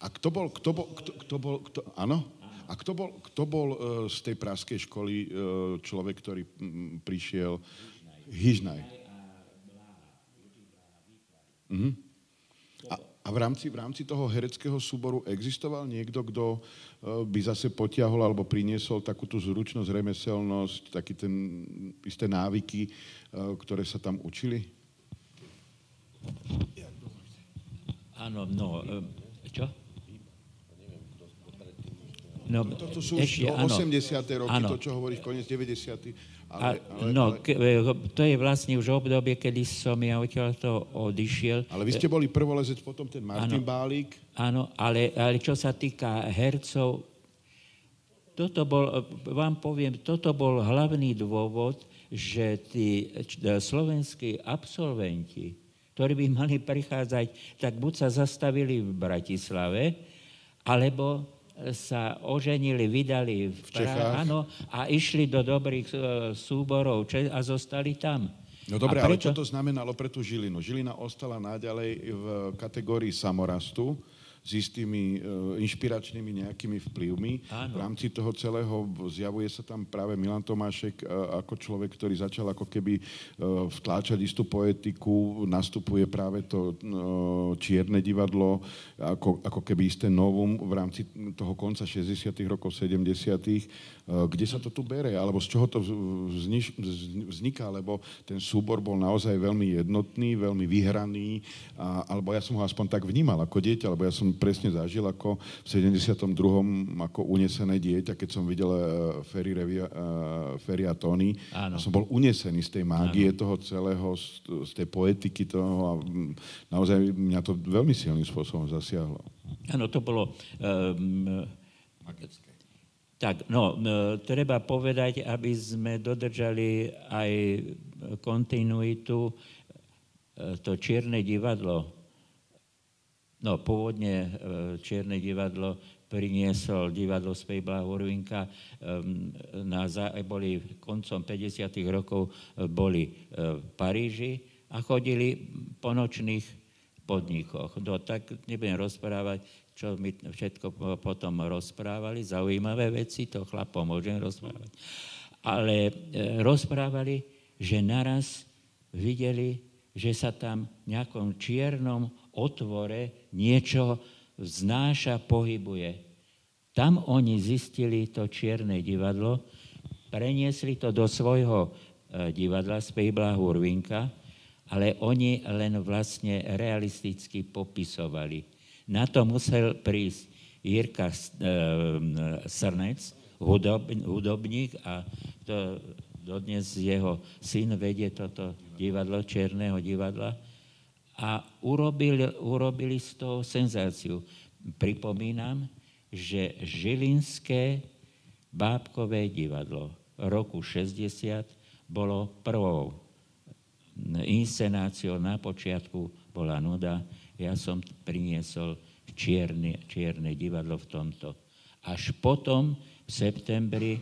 A kto bol, kto bol, kto, kto bol, kto, áno? A kto bol, kto bol uh, z tej praskej školy uh, človek, ktorý m, prišiel? Hyžnaj. Uh-huh. A, a v, rámci, v rámci toho hereckého súboru existoval niekto, kto uh, by zase potiahol alebo priniesol takú tú zručnosť, remeselnosť, taký ten isté návyky, uh, ktoré sa tam učili? Áno, no, čo? No, Toto sú ešte, 80. roky, áno. to, čo hovoríš, koniec 90. Ale, ale, no. Ke, e, to je vlastne už obdobie, kedy som ja odtiaľ to odišiel. Ale vy ste boli prvolezec, potom ten Martin áno, Bálík. Áno, ale, ale čo sa týka hercov, toto bol, vám poviem, toto bol hlavný dôvod, že tí slovenskí absolventi, ktorí by mali prichádzať, tak buď sa zastavili v Bratislave, alebo sa oženili, vydali v, v Čechách áno, a išli do dobrých uh, súborov a zostali tam. No dobre, preto... ale čo to znamenalo pre tú Žilinu? Žilina ostala naďalej v kategórii samorastu, s istými uh, inšpiračnými nejakými vplyvmi. Áno. V rámci toho celého zjavuje sa tam práve Milan Tomášek uh, ako človek, ktorý začal ako keby uh, vtláčať istú poetiku, nastupuje práve to uh, čierne divadlo, ako, ako keby isté novum v rámci toho konca 60. rokov, 70. Uh, kde sa to tu bere? Alebo z čoho to vzniká? Lebo ten súbor bol naozaj veľmi jednotný, veľmi vyhraný, a, alebo ja som ho aspoň tak vnímal ako dieťa, lebo ja som presne zažil ako v 72. ako unesené dieťa, keď som videl uh, Ferry, Revia, uh, Ferry a Tony. Áno. A som bol unesený z tej mágie Áno. toho celého, z, tej poetiky toho a naozaj mňa to veľmi silným spôsobom zasiahlo. Áno, to bolo... Um, tak, no, treba povedať, aby sme dodržali aj kontinuitu, to čierne divadlo No, pôvodne e, Čierne divadlo priniesol divadlo z Pejbla Horvinka, na, boli koncom 50. rokov e, boli e, v Paríži a chodili po nočných podnikoch. No, tak nebudem rozprávať, čo mi všetko potom rozprávali, zaujímavé veci, to chlapom môžem rozprávať. Ale rozprávali, že naraz videli, že sa tam v nejakom čiernom otvore niečo vznáša, pohybuje. Tam oni zistili to čierne divadlo, preniesli to do svojho e, divadla z Pejbla Hurvinka, ale oni len vlastne realisticky popisovali. Na to musel prísť Jirka e, Srnec, hudobník a to dodnes jeho syn vedie toto divadlo, Čierneho divadla a urobili, urobili z toho senzáciu. Pripomínam, že Žilinské bábkové divadlo roku 60 bolo prvou inscenáciou. Na počiatku bola nuda. Ja som priniesol čierne, čierne divadlo v tomto. Až potom v septembri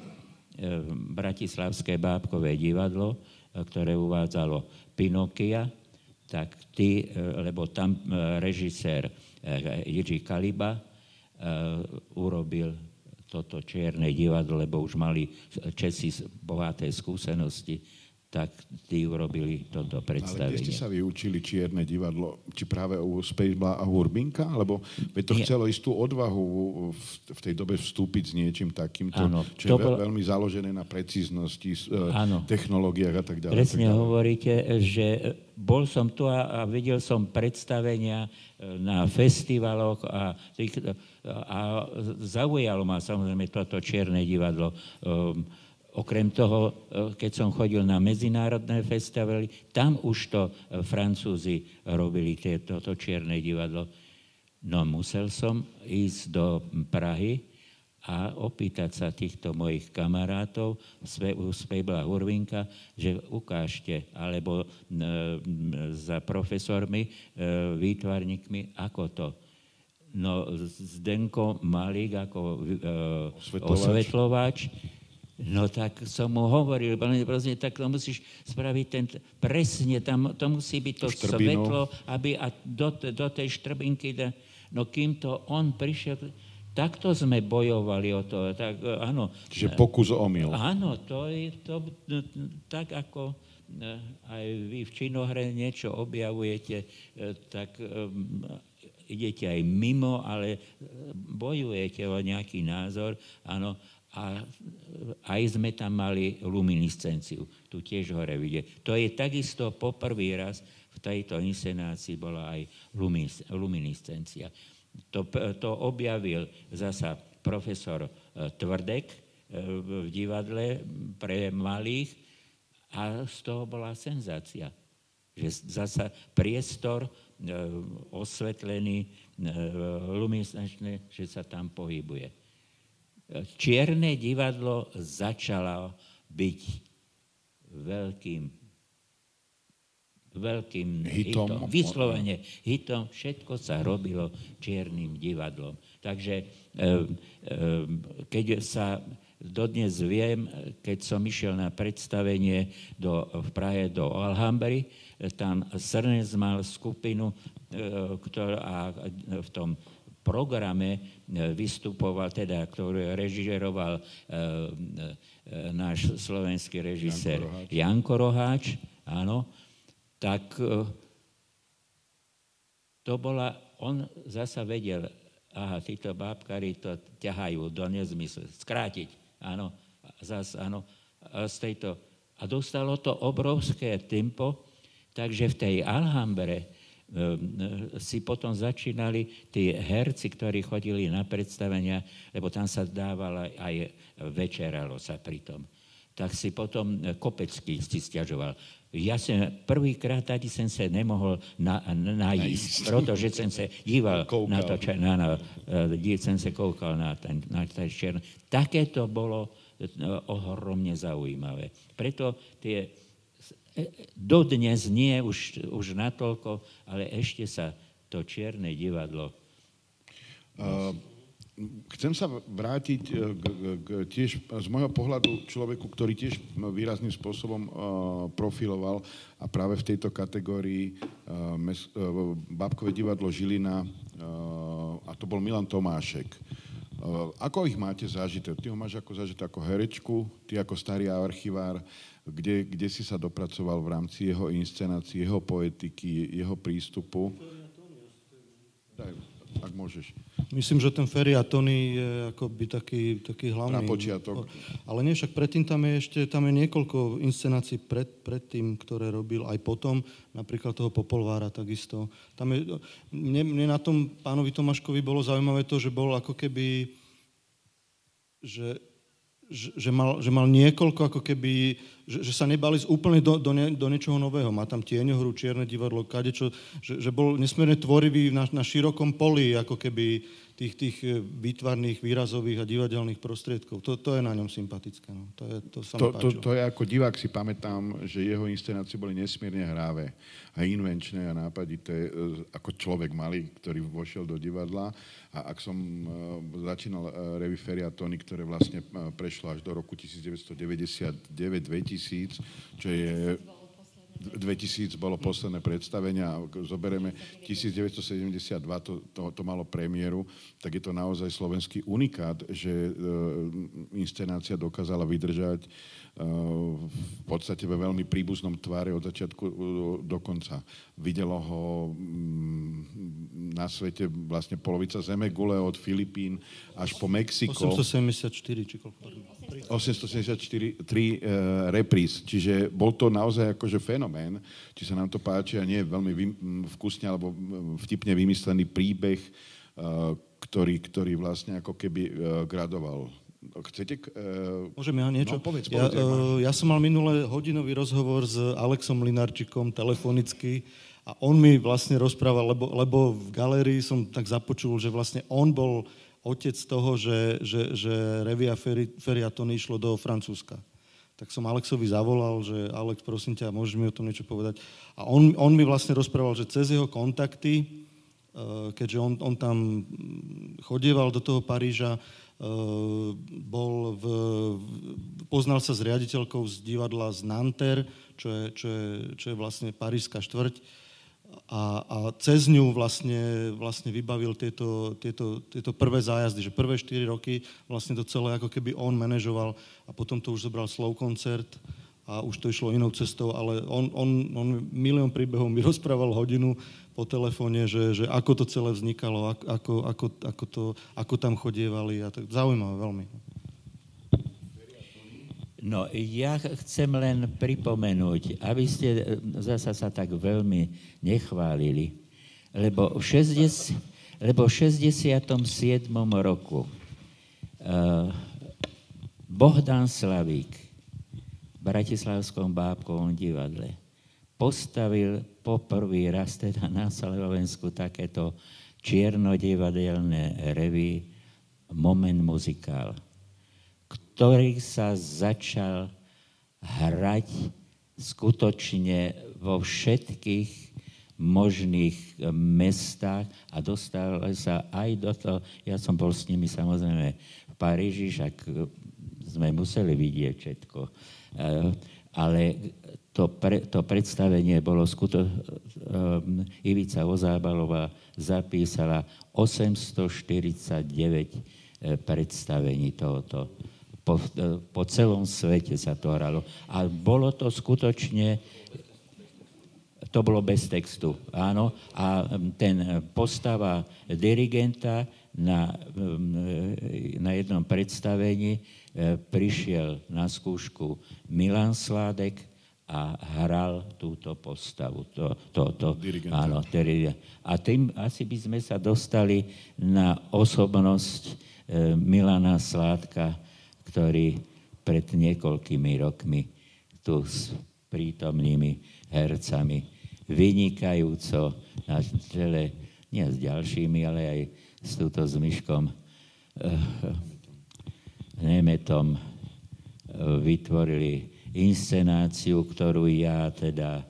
Bratislavské bábkové divadlo, ktoré uvádzalo Pinokia, tak ty, lebo tam režisér Jiří Kaliba urobil toto čierne divadlo, lebo už mali Česi bohaté skúsenosti tak tí urobili toto predstavenie. Ale kde ste sa vyučili čierne divadlo? Či práve u Spejbla a Hurbinka? Lebo to Nie. chcelo istú odvahu v tej dobe vstúpiť s niečím takýmto, ano, čo je bol... veľmi založené na precíznosti, ano. technológiách a tak ďalej. Presne tak ďalej. hovoríte, že bol som tu a, a videl som predstavenia e, na festivaloch a, a zaujalo ma samozrejme toto čierne divadlo. Um, Okrem toho, e, keď som chodil na medzinárodné festivaly, tam už to e, Francúzi robili toto čierne divadlo. No musel som ísť do Prahy a opýtať sa týchto mojich kamarátov u Spejbla Hurvinka, že ukážte, alebo e, za profesormi, výtvarníkmi, ako to. No Zdenko Malík ako osvetľovač, osvetľovač No tak som mu hovoril, prosím, tak to musíš spraviť ten, presne, tam, to musí byť to Štrbinu. svetlo, aby a do, do tej štrbinky, no kým to on prišiel, takto sme bojovali o to, tak áno. Čiže pokus omyl. Áno, to je to, tak ako e, aj vy v činohre niečo objavujete, e, tak um, idete aj mimo, ale bojujete o nejaký názor, áno, a aj sme tam mali luminiscenciu, tu tiež hore vidieť. To je takisto poprvý raz v tejto inscenácii bola aj luminiscencia. To, to objavil zasa profesor e, Tvrdek e, v divadle pre malých a z toho bola senzácia. Že zasa priestor e, osvetlený, luminescenčný, že sa tam pohybuje čierne divadlo začalo byť veľkým veľkým hitom, hitom. Vyslovene hitom, všetko sa robilo čiernym divadlom. Takže keď sa dodnes viem, keď som išiel na predstavenie do, v Prahe do Alhambry, tam Srnes mal skupinu, e, ktorá v tom programe e, vystupoval, teda, ktorý režiroval e, e, náš slovenský režisér Janko Roháč, áno, tak to bola, on zasa vedel, aha, títo bábkari to ťahajú do nezmyslu, skrátiť, áno, zas, áno, a z tejto, a dostalo to obrovské tempo, takže v tej Alhambre si potom začínali tí herci, ktorí chodili na predstavenia, lebo tam sa dávala aj večeralo sa pritom. Tak si potom Kopecký si stiažoval. Ja som prvýkrát tady som sa nemohol na, najísť, protože som sa díval koukal. na to, čo, na, na, e, som sa koukal na ten, na ten čern. Také to bolo e, ohromne zaujímavé. Preto tie dodnes nie už, už natoľko, ale ešte sa to čierne divadlo... Chcem sa vrátiť e, k, k, tiež z môjho pohľadu človeku, ktorý tiež výrazným spôsobom uh, profiloval a práve v tejto kategórii uh, mes, Babkové divadlo Žilina a to bol Milan Tomášek. Ako ich máte zažité? Ty ho máš ako zažité ako herečku, ty ako starý archivár kde, kde si sa dopracoval v rámci jeho inscenácie, jeho poetiky, jeho prístupu. Daj, ak môžeš. Myslím, že ten Ferry a Tony je akoby taký, taký hlavný. Na počiatok. Ale nie, však predtým tam je ešte tam je niekoľko inscenácií pred, pred tým, ktoré robil aj potom, napríklad toho Popolvára takisto. Tam je, mne, mne na tom pánovi Tomáškovi bolo zaujímavé to, že bol ako keby, že, že, mal, že mal niekoľko ako keby že, že sa nebali úplne do, do, ne, do niečoho nového. Má tam tieňohru, čierne divadlo, kadečo, že, že bol nesmierne tvorivý na, na širokom poli, ako keby tých, tých e, výtvarných, výrazových a divadelných prostriedkov. To, to je na ňom sympatické. No. To, je, to, sa to, to, to je ako divák si pamätám, že jeho inscenácie boli nesmierne hráve a invenčné a nápadité, e, ako človek malý, ktorý vošiel do divadla. A ak som uh, začínal Revy Feriatony, ktoré vlastne prešlo až do roku 1999-2000, čo je 2000 bolo posledné predstavenie a zoberieme 1972, to, to, to malo premiéru, tak je to naozaj slovenský unikát, že e, inscenácia dokázala vydržať v podstate ve veľmi príbuznom tváre od začiatku e, do konca. Videlo ho mm, na svete vlastne polovica Zemegule od Filipín až po Mexiko. 874 či koľko? 874 tri, uh, repríz, čiže bol to naozaj akože fenomén, či sa nám to páči a nie je veľmi vy, vkusne alebo vtipne vymyslený príbeh, ktorý, ktorý vlastne ako keby gradoval. Chcete? Uh, Môžem ja niečo? No, povedz, povedz, ja, uh, ja som mal minulé hodinový rozhovor s Alexom Linarčikom telefonicky a on mi vlastne rozprával, lebo, lebo v galérii som tak započul, že vlastne on bol otec toho, že, že, že Revia Feriaton išlo do Francúzska. Tak som Alexovi zavolal, že Alex, prosím ťa, môžeš mi o tom niečo povedať. A on, on mi vlastne rozprával, že cez jeho kontakty, e, keďže on, on tam chodieval do toho Paríža, bol v, poznal sa s riaditeľkou z divadla z Nanter, čo je, čo je, čo je vlastne parížská štvrť, a, a cez ňu vlastne, vlastne vybavil tieto, tieto, tieto prvé zájazdy, že prvé 4 roky vlastne to celé ako keby on manažoval a potom to už zobral slow koncert a už to išlo inou cestou, ale on, on, on milión príbehov mi rozprával hodinu po telefóne, že, že ako to celé vznikalo, ako, ako, ako, to, ako tam chodievali a tak zaujímavé veľmi. No, ja chcem len pripomenúť, aby ste e, zasa sa tak veľmi nechválili, lebo v, 60, lebo v 67. roku uh, Bohdan Slavík v Bratislavskom bábkovom divadle postavil poprvý raz teda na Slovensku takéto čiernodivadelné revy Moment muzikál ktorý sa začal hrať skutočne vo všetkých možných mestách a dostal sa aj do toho, ja som bol s nimi samozrejme v Paríži, však sme museli vidieť všetko. Ale to, pre, to predstavenie bolo skutočne, um, Ivica Ozábalová zapísala 849 e, predstavení tohoto po, po celom svete sa to hralo. A bolo to skutočne, to bolo bez textu, áno. A ten postava dirigenta na, na jednom predstavení prišiel na skúšku Milan Sládek a hral túto postavu. To, to, to, áno, a tým asi by sme sa dostali na osobnosť e, Milana Sládka, ktorý pred niekoľkými rokmi tu s prítomnými hercami vynikajúco na čele, nie s ďalšími, ale aj s túto zmyškom Nemetom uh, vytvorili inscenáciu, ktorú ja teda,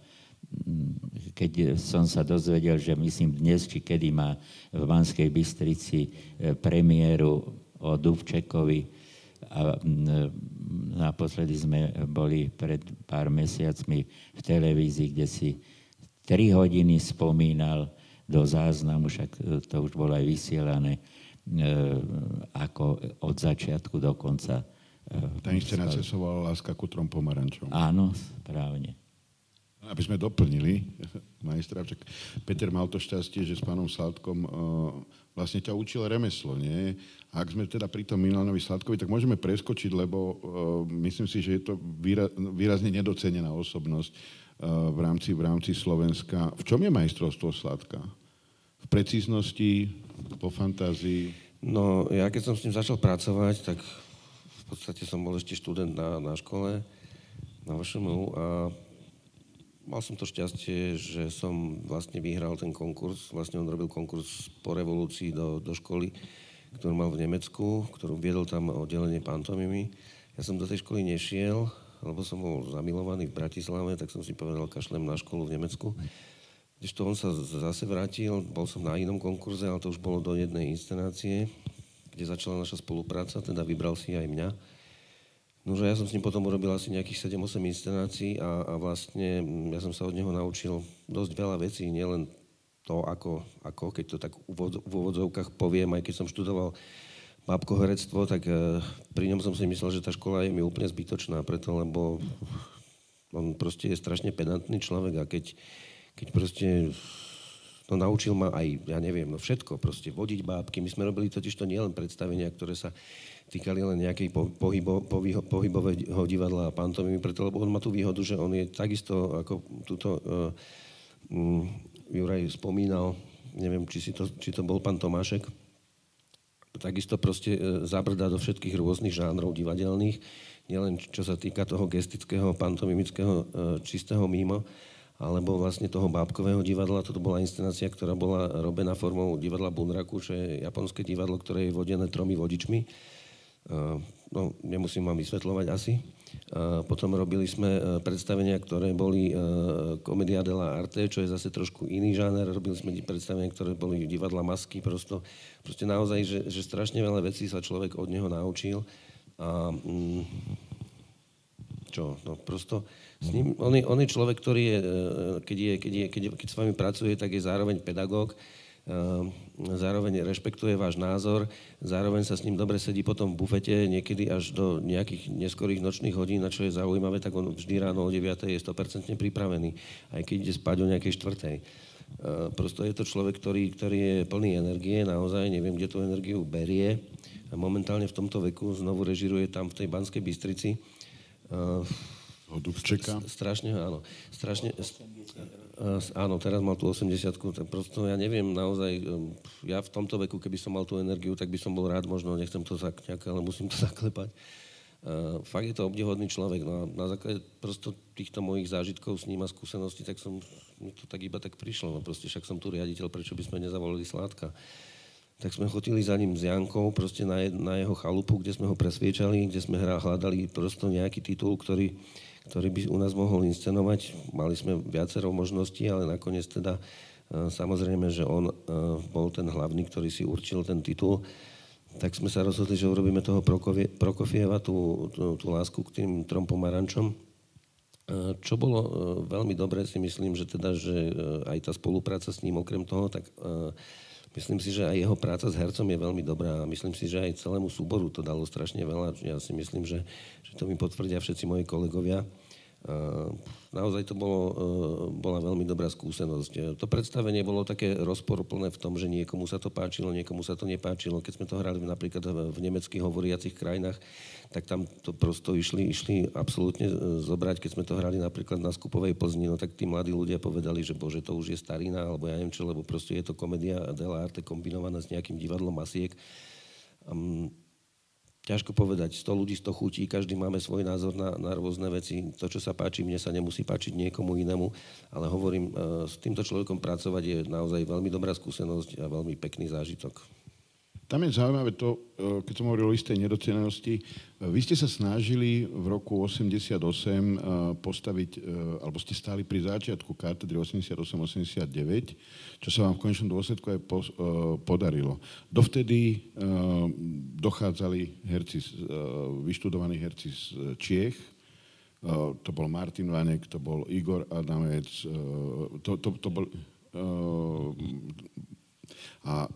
mm, keď som sa dozvedel, že myslím dnes, či kedy má v Banskej Bystrici uh, premiéru o Dubčekovi, a naposledy sme boli pred pár mesiacmi v televízii, kde si tri hodiny spomínal do záznamu, však to už bolo aj vysielané, e, ako od začiatku do konca. E, Tá inscenácia sa volala Láska ku trom pomarančom. Áno, správne. Aby sme doplnili majstra, Peter mal to šťastie, že s pánom Sladkom uh, vlastne ťa učil remeslo, nie? A ak sme teda pri tom Milanovi Sladkovi, tak môžeme preskočiť, lebo uh, myslím si, že je to výra, výrazne nedocenená osobnosť uh, v, rámci, v rámci Slovenska. V čom je majstrovstvo Sladka? V precíznosti, po fantázii? No, ja keď som s ním začal pracovať, tak v podstate som bol ešte študent na, na škole na VŠMU a mal som to šťastie, že som vlastne vyhral ten konkurs. Vlastne on robil konkurs po revolúcii do, do školy, ktorú mal v Nemecku, ktorú viedol tam oddelenie pantomimy. Ja som do tej školy nešiel, lebo som bol zamilovaný v Bratislave, tak som si povedal, kašlem na školu v Nemecku. To on sa zase vrátil, bol som na inom konkurze, ale to už bolo do jednej inscenácie, kde začala naša spolupráca, teda vybral si aj mňa. Nože ja som s ním potom urobil asi nejakých 7-8 inscenácií a, a vlastne mm, ja som sa od neho naučil dosť veľa vecí, nielen to, ako, ako keď to tak v úvodzovkách poviem, aj keď som študoval herectvo, tak e, pri ňom som si myslel, že tá škola je mi úplne zbytočná, preto lebo on proste je strašne pedantný človek a keď, keď proste no naučil ma aj, ja neviem, no všetko, proste vodiť bábky. My sme robili totiž to nielen predstavenia, ktoré sa týkali len nejakej pohybo, pohybo, pohybového divadla a pantomimy, preto lebo on má tú výhodu, že on je takisto, ako túto uh, um, Juraj spomínal, neviem, či, si to, či to bol pán Tomášek, takisto proste uh, zabrdá do všetkých rôznych žánrov divadelných, nielen čo sa týka toho gestického, pantomimického, uh, čistého mimo, alebo vlastne toho bábkového divadla. Toto bola inscenácia, ktorá bola robená formou divadla Bunraku, čo je japonské divadlo, ktoré je vodené tromi vodičmi. No, nemusím vám vysvetľovať asi. Potom robili sme predstavenia, ktoré boli komedia della arte, čo je zase trošku iný žáner. Robili sme predstavenia, ktoré boli divadla masky. Prosto, proste naozaj, že, že strašne veľa vecí sa človek od neho naučil. A, mm, čo, no prosto, s ním, on, je, on je človek, ktorý je, e, keď, je, keď, je, keď, je, keď s vami pracuje, tak je zároveň pedagóg, e, zároveň rešpektuje váš názor, zároveň sa s ním dobre sedí potom v bufete, niekedy až do nejakých neskorých nočných hodín, na čo je zaujímavé, tak on vždy ráno o 9. je 100% pripravený, aj keď ide spať o nejakej štvrtej. E, prosto je to človek, ktorý, ktorý je plný energie, naozaj neviem, kde tú energiu berie. Momentálne v tomto veku znovu režiruje tam v tej Banskej Bystrici od Dubčeka? Strašne, áno. Strašne, áno, teraz mal tú 80 tak prosto ja neviem naozaj, um, ja v tomto veku, keby som mal tú energiu, tak by som bol rád, možno nechcem to zakňať, ale musím to zaklepať. Uh, fakt je to obdivodný človek. No a na základe prosto týchto mojich zážitkov s ním a skúseností, tak som, mi to tak iba tak prišlo. No proste však som tu riaditeľ, prečo by sme nezavolili Sládka tak sme chodili za ním s Jankou proste na, na jeho chalupu, kde sme ho presviečali, kde sme hľadali prosto nejaký titul, ktorý, ktorý by u nás mohol inscenovať. Mali sme viacero možností, ale nakoniec teda e, samozrejme, že on e, bol ten hlavný, ktorý si určil ten titul. Tak sme sa rozhodli, že urobíme toho Prokofieva, tú, tú, tú lásku k tým trom pomarančom. E, čo bolo veľmi dobré, si myslím, že teda, že aj tá spolupráca s ním okrem toho, tak myslím si, že aj jeho práca s hercom je veľmi dobrá a myslím si, že aj celému súboru to dalo strašne veľa. Ja si myslím, že to mi potvrdia všetci moji kolegovia. Naozaj to bolo, e, bola veľmi dobrá skúsenosť. To predstavenie bolo také rozporplné v tom, že niekomu sa to páčilo, niekomu sa to nepáčilo. Keď sme to hrali napríklad v nemeckých hovoriacich krajinách, tak tam to prosto išli, išli absolútne e, zobrať. Keď sme to hrali napríklad na Skupovej Plzni, no tak tí mladí ľudia povedali, že bože, to už je starina, alebo ja neviem čo, lebo proste je to komédia dell'arte kombinovaná s nejakým divadlom masiek. Um, ťažko povedať, 100 ľudí, 100 chutí, každý máme svoj názor na, na rôzne veci. To, čo sa páči, mne sa nemusí páčiť niekomu inému, ale hovorím, e, s týmto človekom pracovať je naozaj veľmi dobrá skúsenosť a veľmi pekný zážitok. Tam je zaujímavé to, e, keď som hovoril o istej nedocenenosti. E, vy ste sa snažili v roku 88 e, postaviť, alebo ste stáli pri začiatku katedry 88-89, čo sa vám v konečnom dôsledku aj podarilo. Dovtedy dochádzali herci, vyštudovaní herci z Čiech, to bol Martin Vanek, to bol Igor Adamec, to, to, to bol a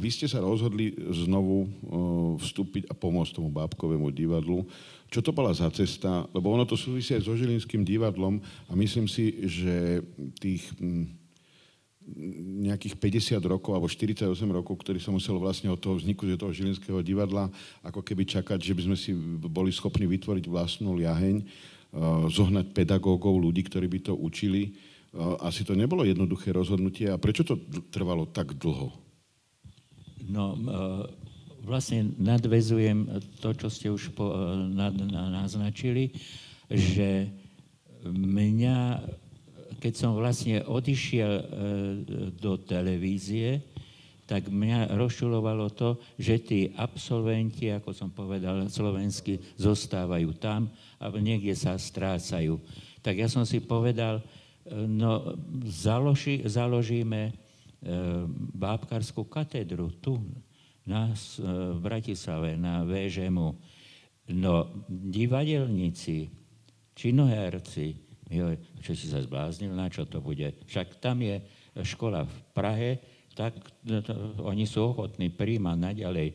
vy ste sa rozhodli znovu vstúpiť a pomôcť tomu bábkovému divadlu. Čo to bola za cesta? Lebo ono to súvisí aj so Žilinským divadlom a myslím si, že tých nejakých 50 rokov alebo 48 rokov, ktorý sa muselo vlastne od toho vzniku toho Žilinského divadla ako keby čakať, že by sme si boli schopní vytvoriť vlastnú liaheň, zohnať pedagógov, ľudí, ktorí by to učili asi to nebolo jednoduché rozhodnutie. A prečo to trvalo tak dlho? No, e, vlastne nadvezujem to, čo ste už po, e, naznačili, že mňa, keď som vlastne odišiel e, do televízie, tak mňa rozčulovalo to, že tí absolventi, ako som povedal, slovenskí, zostávajú tam a niekde sa strácajú. Tak ja som si povedal, no založi, založíme e, bábkarskú katedru tu, na, e, v Bratislave, na VŽMu. No, divadelníci, činoherci, čo si sa zbláznil, na čo to bude? Však tam je škola v Prahe, tak to, to, oni sú ochotní príjmať naďalej.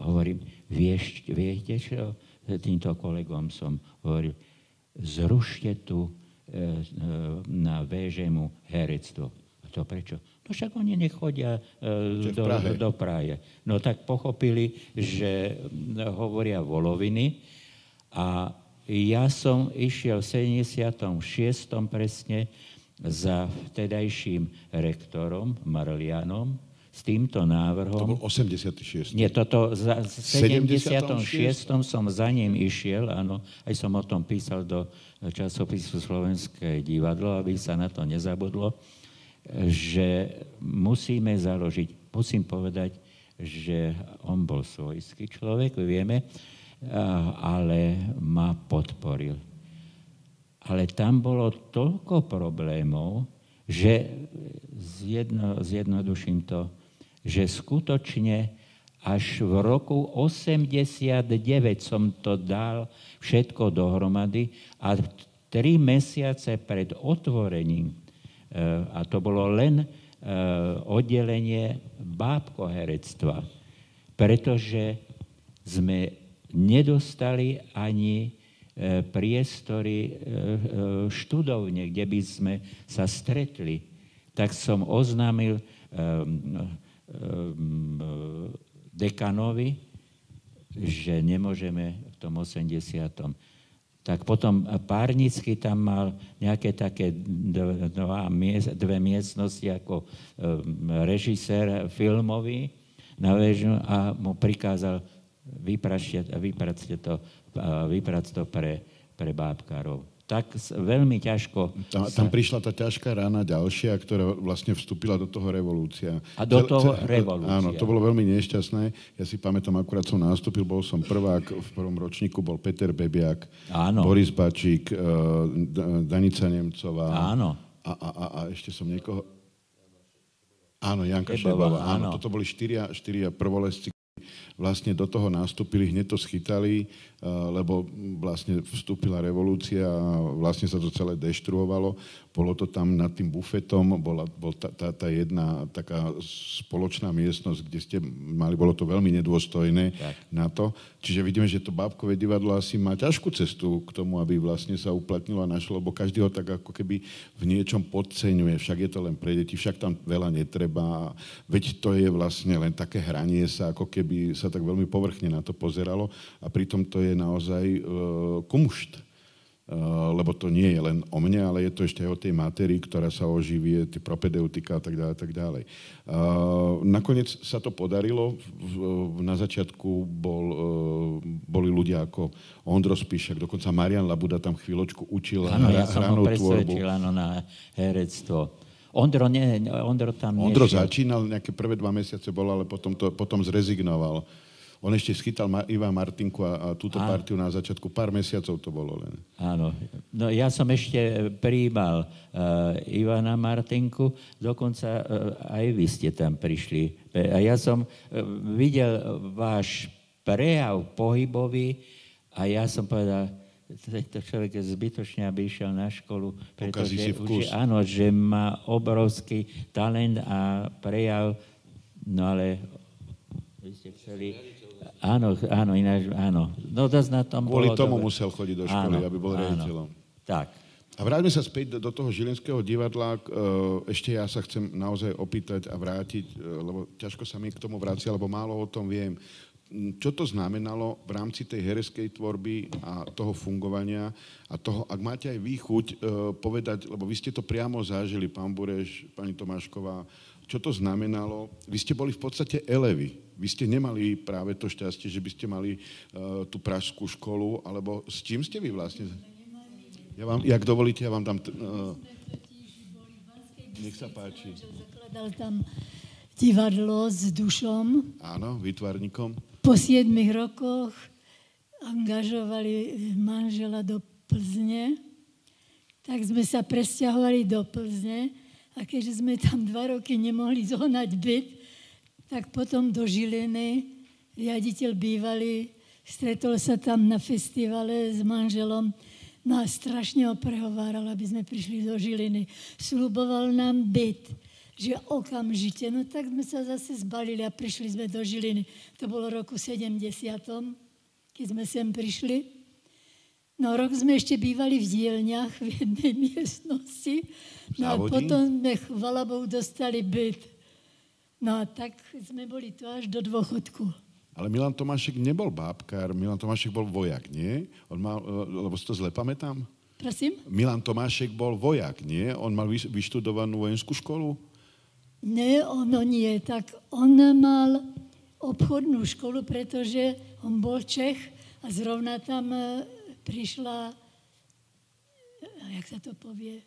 Hovorím, vieš, viete čo? Týmto kolegom som hovoril, zrušte tu na VŽMu herectvo. A to prečo? No však oni nechodia e, do, Prahe. do Praje. No tak pochopili, že hovoria voloviny a ja som išiel v 76. presne za vtedajším rektorom Marlianom s týmto návrhom. To bol 86. Nie, toto za, v 76. 76. som za ním išiel, áno, aj som o tom písal do časopisu Slovenské divadlo, aby sa na to nezabudlo že musíme založiť, musím povedať, že on bol svojský človek, vieme, ale ma podporil. Ale tam bolo toľko problémov, že zjedno, zjednoduším to, že skutočne až v roku 89 som to dal všetko dohromady a tri mesiace pred otvorením Eh, a to bolo len eh, oddelenie bábkoherectva, pretože sme nedostali ani eh, priestory študovne, kde by sme sa stretli. Tak som oznámil dekanovi, že nemôžeme v tom 80 tak potom Párnický tam mal nejaké také dva, dve miestnosti ako režisér filmový na väžu a mu prikázal vypracte to, vypracť to pre, pre bábkárov tak veľmi ťažko... Tam, sa... tam prišla tá ťažká rána ďalšia, ktorá vlastne vstúpila do toho revolúcia. A do toho revolúcia. Áno, to bolo veľmi nešťastné. Ja si pamätám, akurát som nastúpil, bol som prvák, v prvom ročníku bol Peter Bebiak, áno. Boris Bačík, uh, Danica Nemcová. Áno. A, a, a, a ešte som niekoho... Áno, Janka Šebová. Áno. áno. Toto boli štyria, štyria prvolesci, vlastne do toho nastúpili, hneď to schytali, lebo vlastne vstúpila revolúcia a vlastne sa to celé deštruovalo. Bolo to tam nad tým bufetom, bola, bol tá, tá, tá jedna taká spoločná miestnosť, kde ste mali, bolo to veľmi nedôstojné tak. na to. Čiže vidíme, že to bábkové divadlo asi má ťažkú cestu k tomu, aby vlastne sa uplatnilo a našlo, lebo každý ho tak ako keby v niečom podceňuje. Však je to len pre deti, však tam veľa netreba. Veď to je vlastne len také hranie sa, ako keby sa tak veľmi povrchne na to pozeralo a pritom to je naozaj e, kumšt Eh, lebo to nie je len o mne, ale je to ešte aj o tej matérii, ktorá sa oživie, tie propedeutika a tak ďalej. Tak ďalej. Eh, nakoniec sa to podarilo. Na začiatku bol, boli ľudia ako Ondro Spíšek, dokonca Marian Labuda tam chvíľočku učil Áno, ja som ho presvedčil áno, na herectvo. Ondro, nie, Ondro tam Ondro nešiel. začínal, nejaké prvé dva mesiace bol, ale potom, to, potom zrezignoval. On ešte schytal Ma- Iva Martinku a, a túto a... partiu na začiatku. Pár mesiacov to bolo len. Áno. No ja som ešte prijímal uh, Ivana Martinku, dokonca uh, aj vy ste tam prišli. A ja som uh, videl váš prejav pohybový a ja som povedal, tento človek je zbytočne, aby išiel na školu, pretože si už, áno, že má obrovský talent a prejav, no ale vy ste chceli Áno, áno, ináč, áno. No zase na tom Kvôli bolo tomu dobre. musel chodiť do školy, áno, aby bol riaditeľom. Tak. A vráťme sa späť do, do toho Žilinského divadla. E, ešte ja sa chcem naozaj opýtať a vrátiť, e, lebo ťažko sa mi k tomu vracia, lebo málo o tom viem. Čo to znamenalo v rámci tej hereskej tvorby a toho fungovania a toho, ak máte aj výchuť e, povedať, lebo vy ste to priamo zažili, pán Bureš, pani Tomášková, čo to znamenalo. Vy ste boli v podstate elevy. Vy ste nemali práve to šťastie, že by ste mali uh, tú pražskú školu, alebo s čím ste vy vlastne? Ja vám, jak dovolíte, ja vám dám... T- uh, nech sa páči. Zakladal tam divadlo s dušom. Áno, výtvarníkom. Po 7 rokoch angažovali manžela do Plzne, tak sme sa presťahovali do Plzne a keďže sme tam dva roky nemohli zohnať byt, tak potom do Žiliny riaditeľ bývalý stretol sa tam na festivale s manželom no a strašne ho prehováral, aby sme prišli do Žiliny. Sluboval nám byt, že okamžite, no tak sme sa zase zbalili a prišli sme do Žiliny. To bolo roku 70 keď sme sem prišli. No rok sme ešte bývali v dielniach v jednej miestnosti. No a potom sme, chvala Bohu, dostali byt. No a tak sme boli tu až do dôchodku. Ale Milan Tomášek nebol bábkár, Milan Tomášek bol vojak, nie? On mal, lebo si to zle pamätám? Prosím? Milan Tomášek bol vojak, nie? On mal vyštudovanú vojenskú školu? Nie, ono nie. Tak on mal obchodnú školu, pretože on bol Čech a zrovna tam e, prišla, e, jak sa to povie,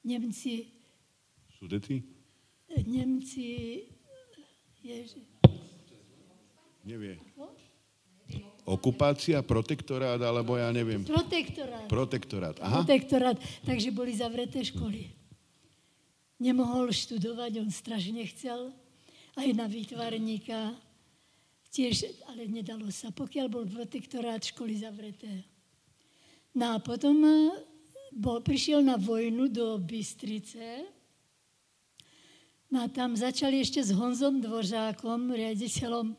Nemci. Sudety? Nemci, ježi. Nevie. Okupácia, protektorát, alebo ja neviem. Protektorát. Protektorát, aha. Protektorát, takže boli zavreté školy. Nemohol študovať, on strašne chcel, aj na výtvarníka, Tiež, ale nedalo sa, pokiaľ bol protektorát školy zavreté. No a potom e, bol, prišiel na vojnu do Bystrice. No a tam začali ešte s Honzom Dvořákom, riaditeľom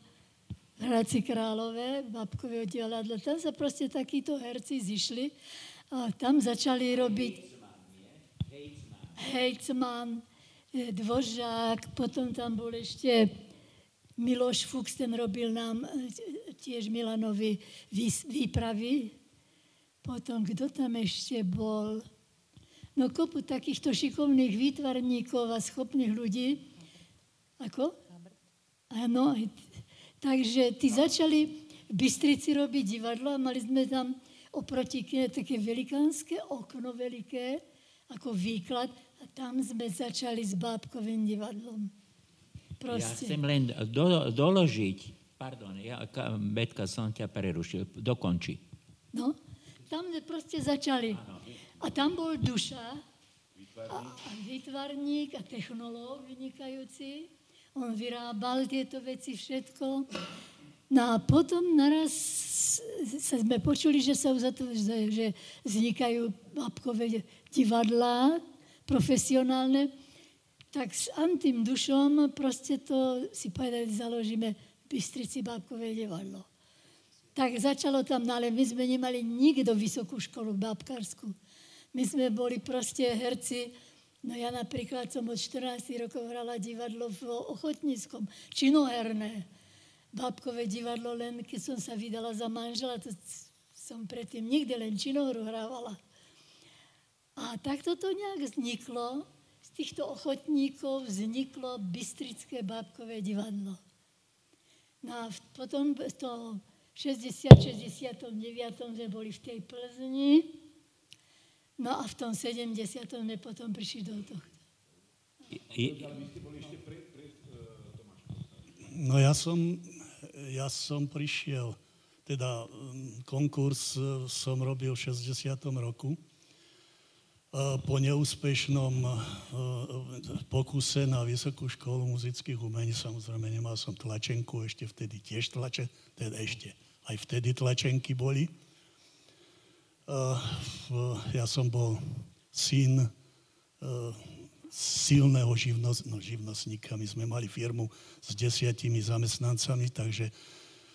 Hradci Králové, Babkového divadla. Tam sa proste takíto herci zišli a tam začali robiť Hejcman, e, Dvořák, potom tam bol ešte Miloš Fuchs, ten robil nám e, tiež Milanovi výpravy. Potom, kto tam ešte bol? No kopu takýchto šikovných výtvarníkov a schopných ľudí. Ako? Áno. Takže tí začali v Bystrici robiť divadlo a mali sme tam oproti kine také velikánske okno veľké, ako výklad a tam sme začali s Bábkovým divadlom. Proste. Ja chcem len do, doložiť, pardon, ja, Betka, som ťa prerušil, dokonči. No, tam sme proste začali. A tam bol duša, a, a výtvarník a technológ vynikajúci. On vyrábal tieto veci všetko. No a potom naraz sa sme počuli, že sa uzatvárajú, že vznikajú babkové divadlá profesionálne tak s Antým dušom proste to si povedali, založíme v Bystrici bábkové divadlo. Tak začalo tam, no ale my sme nemali nikto vysokú školu bábkarsku. My sme boli proste herci, no ja napríklad som od 14 rokov hrala divadlo v Ochotníckom, činoherné. Bábkové divadlo, len keď som sa vydala za manžela, to som predtým nikdy len činohru hrávala. A takto to nejak vzniklo týchto ochotníkov vzniklo Bystrické bábkové divadlo. No a potom to 60, 69. sme boli v tej Plzni, no a v tom 70. sme potom prišli do tohto. No ja som, ja som prišiel, teda mm, konkurs e, som robil v 60. roku po neúspešnom pokuse na Vysokú školu muzických umení, samozrejme nemal som tlačenku, ešte vtedy tiež tlače, teda ešte aj vtedy tlačenky boli. E, ja som bol syn e, silného živnos, no, živnostníka. My sme mali firmu s desiatimi zamestnancami, takže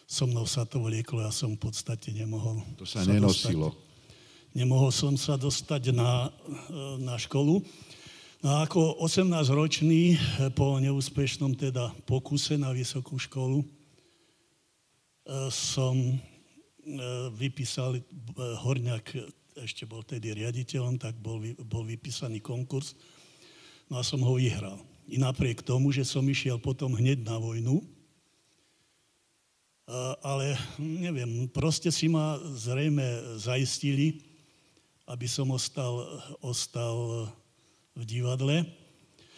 so mnou sa to vlieklo, ja som v podstate nemohol. To sa, sa nenosilo. Dostať nemohol som sa dostať na, e, na školu. No a ako 18-ročný e, po neúspešnom teda pokuse na vysokú školu som vypísal, Horňák ešte bol tedy riaditeľom, tak bol, bol vypísaný konkurs. No a som ho vyhral. I napriek tomu, že som išiel potom hneď na vojnu, ale neviem, proste si ma zrejme zaistili, aby som ostal, ostal v divadle.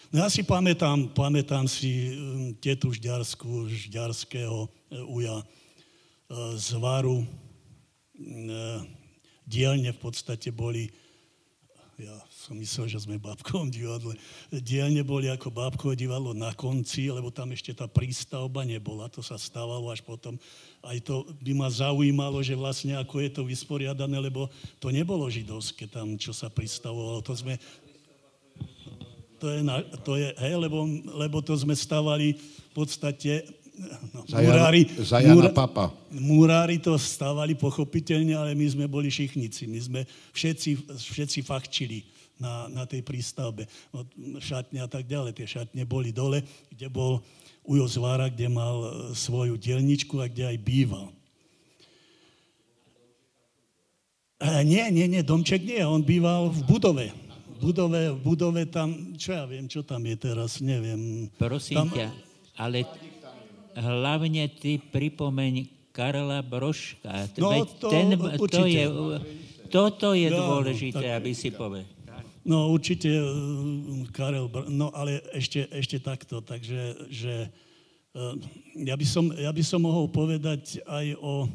No ja si pamätám, pamätám si tetu Žďarskú, Žďarského e, uja e, z Varu. Dielne v podstate boli ja som myslel, že sme babkovom divadle. Dielne boli ako bábkové divadlo na konci, lebo tam ešte tá prístavba nebola, to sa stávalo až potom. Aj to by ma zaujímalo, že vlastne ako je to vysporiadané, lebo to nebolo židovské tam, čo sa pristavovalo. To sme, to je, na, to je hej, lebo, lebo to sme stavali v podstate No, za murári, za Jana múra, Papa. Murári to stávali pochopiteľne, ale my sme boli šichnici. My sme všetci, všetci fachčili na, na tej prístavbe. No, šatne a tak ďalej. Tie šatne boli dole, kde bol Ujo Zvára, kde mal e, svoju dielničku a kde aj býval. E, nie, nie, nie, domček nie, on býval v budove. V budove, v budove tam, čo ja viem, čo tam je teraz, neviem. Prosím tam, ťa, ale hlavne ty pripomeň Karla Broška. No, to, ten, to je, toto je ja, dôležité, tak, aby si povedal. No určite uh, Karel, no ale ešte, ešte takto, takže že, uh, ja, by som, ja by som mohol povedať aj o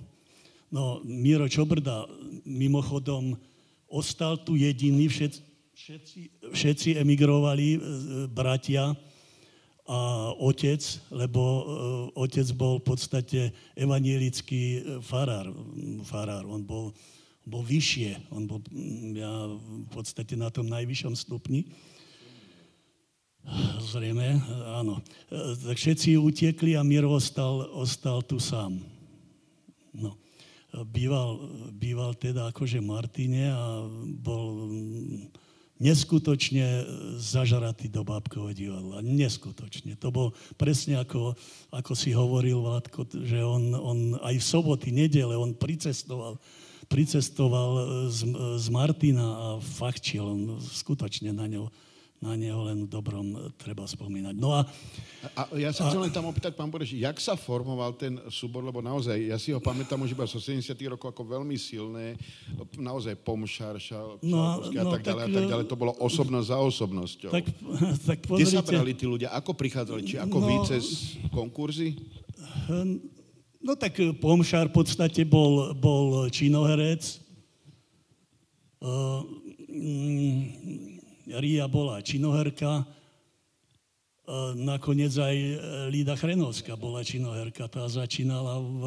no, Miro Čobrda, mimochodom ostal tu jediný, všetci, všetci, všetci emigrovali, uh, bratia, a otec, lebo uh, otec bol v podstate evanielický e, farár, farár. On bol, bol vyššie, on bol ja, v podstate na tom najvyššom stupni. Zrejme, áno. E, tak všetci utiekli a Miro ostal, ostal tu sám. No. Býval, býval teda akože Martine a bol neskutočne e, zažratý do bábkového divadla. Neskutočne. To bol presne ako, ako si hovoril, Vládko, že on, on aj v soboty, nedele, on pricestoval, pricestoval e, z, e, z Martina a fachčil. On skutočne na ňo na neho len v dobrom treba spomínať. No a, a ja sa chcem len tam opýtať, pán Boreš, jak sa formoval ten súbor, lebo naozaj, ja si ho pamätám už iba zo 70 rokov ako veľmi silné, naozaj Pomšar, Šal, no, a no, tak, ďalej, tak, a tak ďalej, to bolo osobnosť za osobnosťou. Tak, tak pozrite, Kde sa brali tí ľudia, ako prichádzali, či ako no, vy cez konkurzy? No tak Pomšar v podstate bol, bol činoherec, uh, mm, Ria bola činoherka, nakoniec aj Lída Chrenovská bola činoherka. Tá začínala v,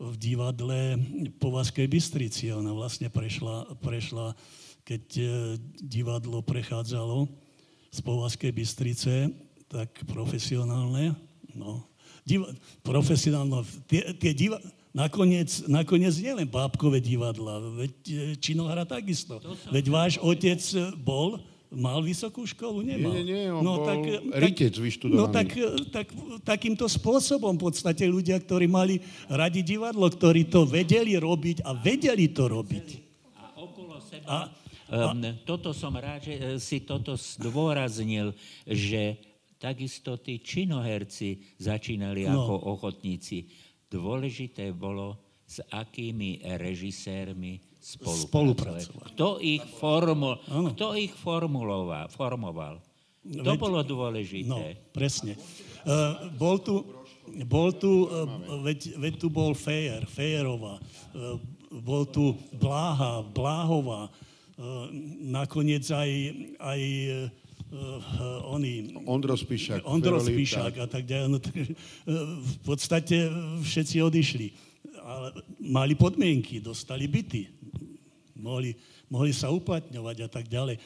v divadle po Vaskej Bystrici. Ona vlastne prešla, prešla keď e, divadlo prechádzalo z Povaskej Bystrice, tak profesionálne, no, diva, profesionálne, tie, tie diva, nakoniec, nakoniec nielen bábkové divadla, veď e, činohra takisto. Veď váš otec bol Mal vysokú školu? Nemal. Nie, nie, on no, bol tak, ritec vyštudovaný. No tak, tak, takýmto spôsobom v podstate ľudia, ktorí mali radi divadlo, ktorí to vedeli robiť a vedeli to robiť. A okolo seba... A, a, um, toto som rád, že e, si toto zdôraznil, že takisto tí činoherci začínali no. ako ochotníci. Dôležité bolo, s akými režisérmi spolupracovať. Kto ich, formu, kto ich formuloval, formoval? To veď, bolo dôležité. No, presne. Uh, bol tu, bol tu uh, veď, veď tu bol Fejer, Fejerová, uh, bol tu Bláha, Bláhová, uh, nakoniec aj, aj uh, oni... Ondro Spíšak. Ondro Spíšak a tak ďalej. No, tak, uh, v podstate všetci odišli. Ale mali podmienky, dostali byty mohli, mohli sa uplatňovať a tak ďalej.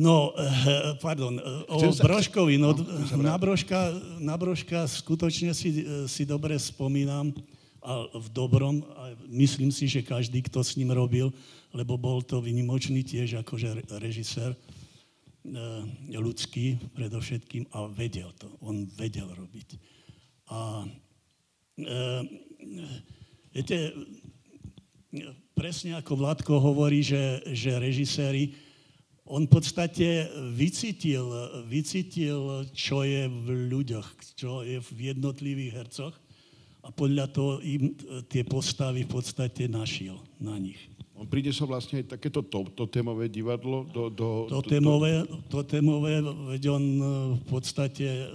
No, eh, pardon, eh, o sa... Brožkovi, no, no na, Brožka, na Brožka skutočne si, si dobre spomínam, a v dobrom, a myslím si, že každý, kto s ním robil, lebo bol to vynimočný tiež akože režisér, ľudský predovšetkým a vedel to, on vedel robiť. A e, viete, presne ako Vládko hovorí, že, že režiséri, on v podstate vycítil, vycítil, čo je v ľuďoch, čo je v jednotlivých hercoch a podľa toho im tie postavy v podstate našiel na nich. On príde sa vlastne aj takéto to, totémové divadlo do... do, To témové, to témové, veď on e, v podstate e,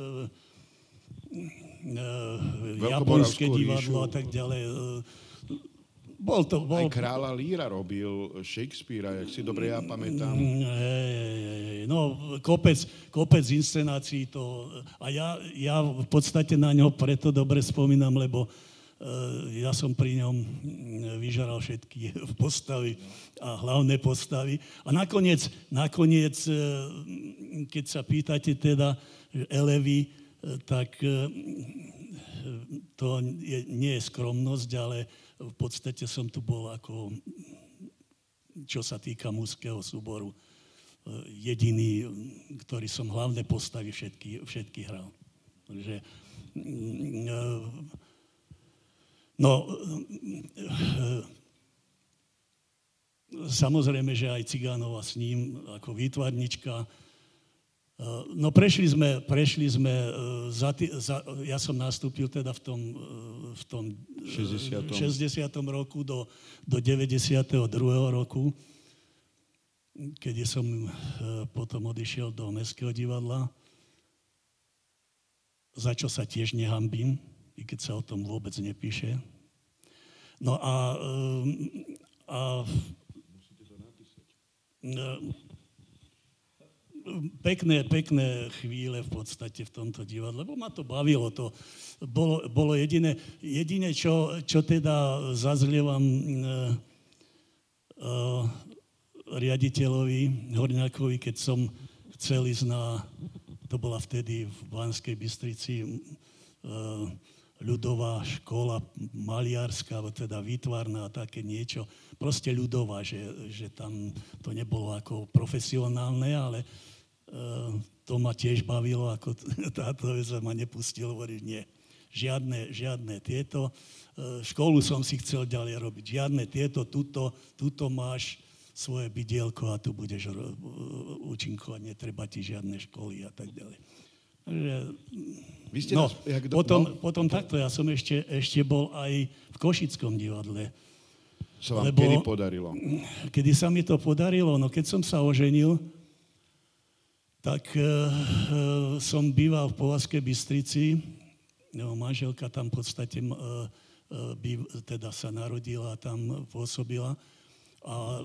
japonské divadlo ríšu. a tak ďalej. Bol to, Aj bol, kráľa Líra robil Shakespearea, jak si dobre ja pamätám. Mm, hej. No, kopec, kopec inscenácií to... A ja, ja v podstate na ňo preto dobre spomínam, lebo eh, ja som pri ňom mm, vyžaral všetky postavy a hlavné postavy. A nakoniec, nakoniec eh, keď sa pýtate teda Elevy, eh, tak eh, to je, nie je skromnosť, ale v podstate som tu bol ako čo sa týka mužského súboru, e, jediný, ktorý som hlavné postavy všetky, všetky hral. Takže, mm, e, no, e, samozrejme, že aj Cigánova s ním ako výtvarnička. No prešli sme, prešli sme za, tý- za, ja som nastúpil teda v tom, v tom 60. 60. roku do, do 92. roku, keď som potom odišiel do Mestského divadla, za čo sa tiež nehambím, i keď sa o tom vôbec nepíše. No a, eh, a eh, pekné, pekné chvíle v podstate v tomto divadle, lebo ma to bavilo. To bolo, bolo jediné, jediné čo, čo teda zazlievam e, e, riaditeľovi Horňákovi, keď som chcel ísť na, to bola vtedy v Banskej Bystrici, e, ľudová škola maliarská, teda výtvarná také niečo. Proste ľudová, že, že tam to nebolo ako profesionálne, ale e, to ma tiež bavilo, ako táto vec ma nepustil hovoriť nie. Žiadne, žiadne tieto. E, školu som si chcel ďalej robiť. Žiadne tieto, tuto, tuto máš svoje bydielko a tu budeš ro- účinkovať, netreba ti žiadne školy a tak ďalej. Vy ste no, nás, jak do, potom, no, potom takto, ja som ešte, ešte bol aj v Košickom divadle. sa vám lebo- kedy podarilo? Kedy sa mi to podarilo? No keď som sa oženil, tak e, e, som býval v Povazkej Bystrici. No, manželka tam v podstate e, e, teda sa narodila a tam pôsobila. A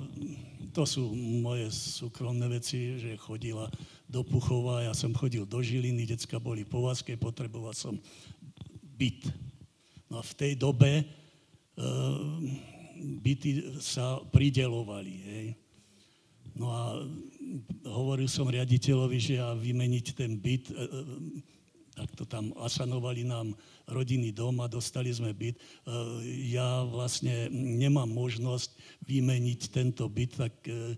to sú moje súkromné veci, že chodila do Puchova, ja som chodil do Žiliny, decka boli v Povazkej, potreboval som byt. No a v tej dobe e, byty sa pridelovali. Hej. No a hovoril som riaditeľovi, že ja vymeniť ten byt, e, e, tak to tam asanovali nám rodinný dom a dostali sme byt. E, Ja vlastne nemám možnosť vymeniť tento byt, tak e,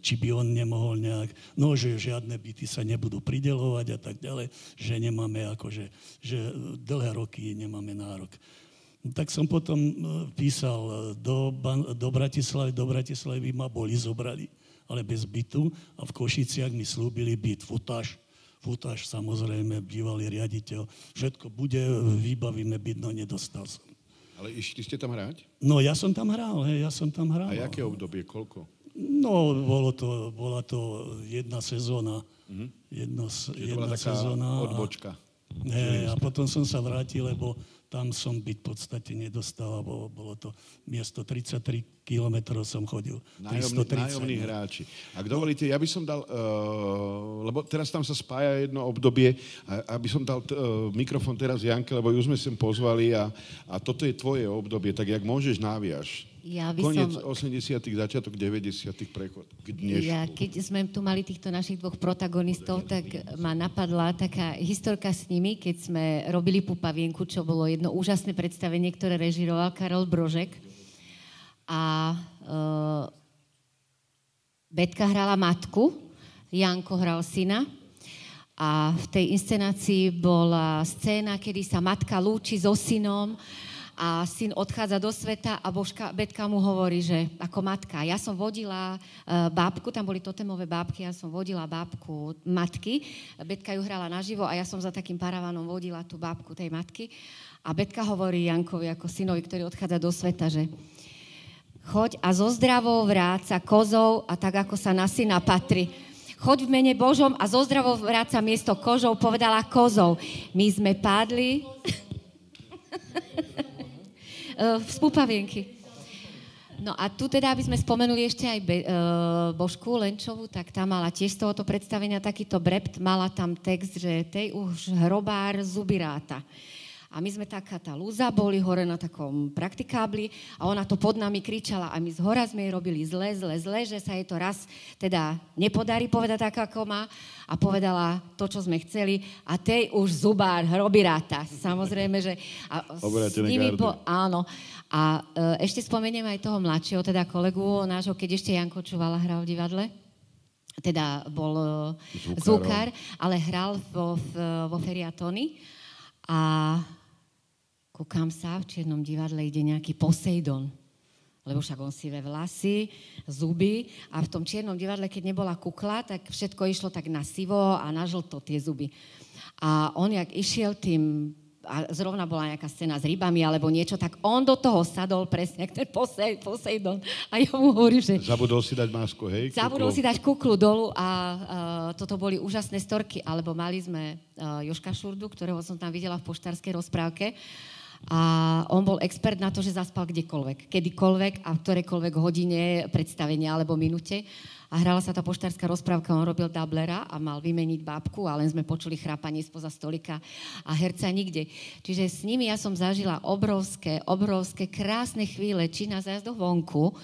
či by on nemohol nejak, no že žiadne byty sa nebudú pridelovať a tak ďalej, že nemáme akože, že dlhé roky nemáme nárok. Tak som potom e, písal do, do Bratislavy, do Bratislavy ma boli zobrali, ale bez bytu a v Košiciach mi slúbili byt, futáž, futáž samozrejme, bývalý riaditeľ, všetko bude, vybavíme byt, no nedostal som. Ale išli ste tam hrať? No ja som tam hral, hej, ja som tam hral. A aké obdobie, koľko? No, bolo to, bola to jedna sezóna. Jedno, s- Čiže to bola jedna sezóna. a- odbočka. Hej, a potom som sa vrátil, lebo tam som byť v podstate nedostal, bolo, bolo to miesto 33 kilometrov som chodil. Nájomní, 330, nájomní no. hráči. Ak dovolíte, ja by som dal, uh, lebo teraz tam sa spája jedno obdobie, a, aby som dal uh, mikrofón teraz Janke, lebo ju sme sem pozvali a, a toto je tvoje obdobie, tak jak môžeš náviaš. Ja by Koniec som- 80 začiatok 90 prechod k dnešku. Ja, keď sme tu mali týchto našich dvoch protagonistov, tak ma napadla taká historka s nimi, keď sme robili Pupavienku, čo bolo jedno úžasné predstavenie, ktoré režiroval Karol Brožek. A uh, Betka hrala matku, Janko hral syna. A v tej inscenácii bola scéna, kedy sa matka lúči so synom a syn odchádza do sveta a Božka, Betka mu hovorí, že ako matka. Ja som vodila uh, bábku, tam boli totemové bábky, ja som vodila bábku matky. Betka ju hrala naživo a ja som za takým paravanom vodila tú bábku tej matky. A Betka hovorí Jankovi ako synovi, ktorý odchádza do sveta, že choď a zo zdravou vráca kozou a tak, ako sa na syna patrí. Choď v mene Božom a zo zdravou vráca miesto kožou povedala kozou. My sme padli spúpavienky. No a tu teda, aby sme spomenuli ešte aj Be, uh, Božku Lenčovu, tak tá mala tiež z tohoto predstavenia takýto brept, mala tam text, že tej už hrobár zuby ráta. A my sme taká tá lúza, boli hore na takom praktikábli a ona to pod nami kričala a my z hora sme jej robili zle, zle, zle, že sa jej to raz teda nepodarí povedať tak, ako má a povedala to, čo sme chceli a tej už zubár hrobí ráta. Samozrejme, že... A s nimi po, áno. A e, ešte spomeniem aj toho mladšieho, teda kolegu nášho, keď ešte Janko Čuvala hral v divadle teda bol e, zvukár, ale hral vo, vo Feriatony a kúkam sa, v Čiernom divadle ide nejaký Poseidon, lebo však on si ve vlasy, zuby a v tom Čiernom divadle, keď nebola kukla, tak všetko išlo tak na sivo a na žlto tie zuby. A on, jak išiel tým a zrovna bola nejaká scéna s rybami alebo niečo, tak on do toho sadol presne, ten Posej, Poseidon. A ja mu hovorím, že... Zabudol si dať masku, hej? Zabudol si dať kuklu dolu a uh, toto boli úžasné storky, alebo mali sme uh, Joška Šurdu, ktorého som tam videla v poštárskej rozprávke a on bol expert na to, že zaspal kdekoľvek, kedykoľvek a v ktorejkoľvek hodine predstavenia alebo minúte. A hrala sa tá poštárska rozprávka, on robil dublera a mal vymeniť bábku a len sme počuli chrápanie spoza stolika a herca nikde. Čiže s nimi ja som zažila obrovské, obrovské, krásne chvíle, či na zájazdoch vonku,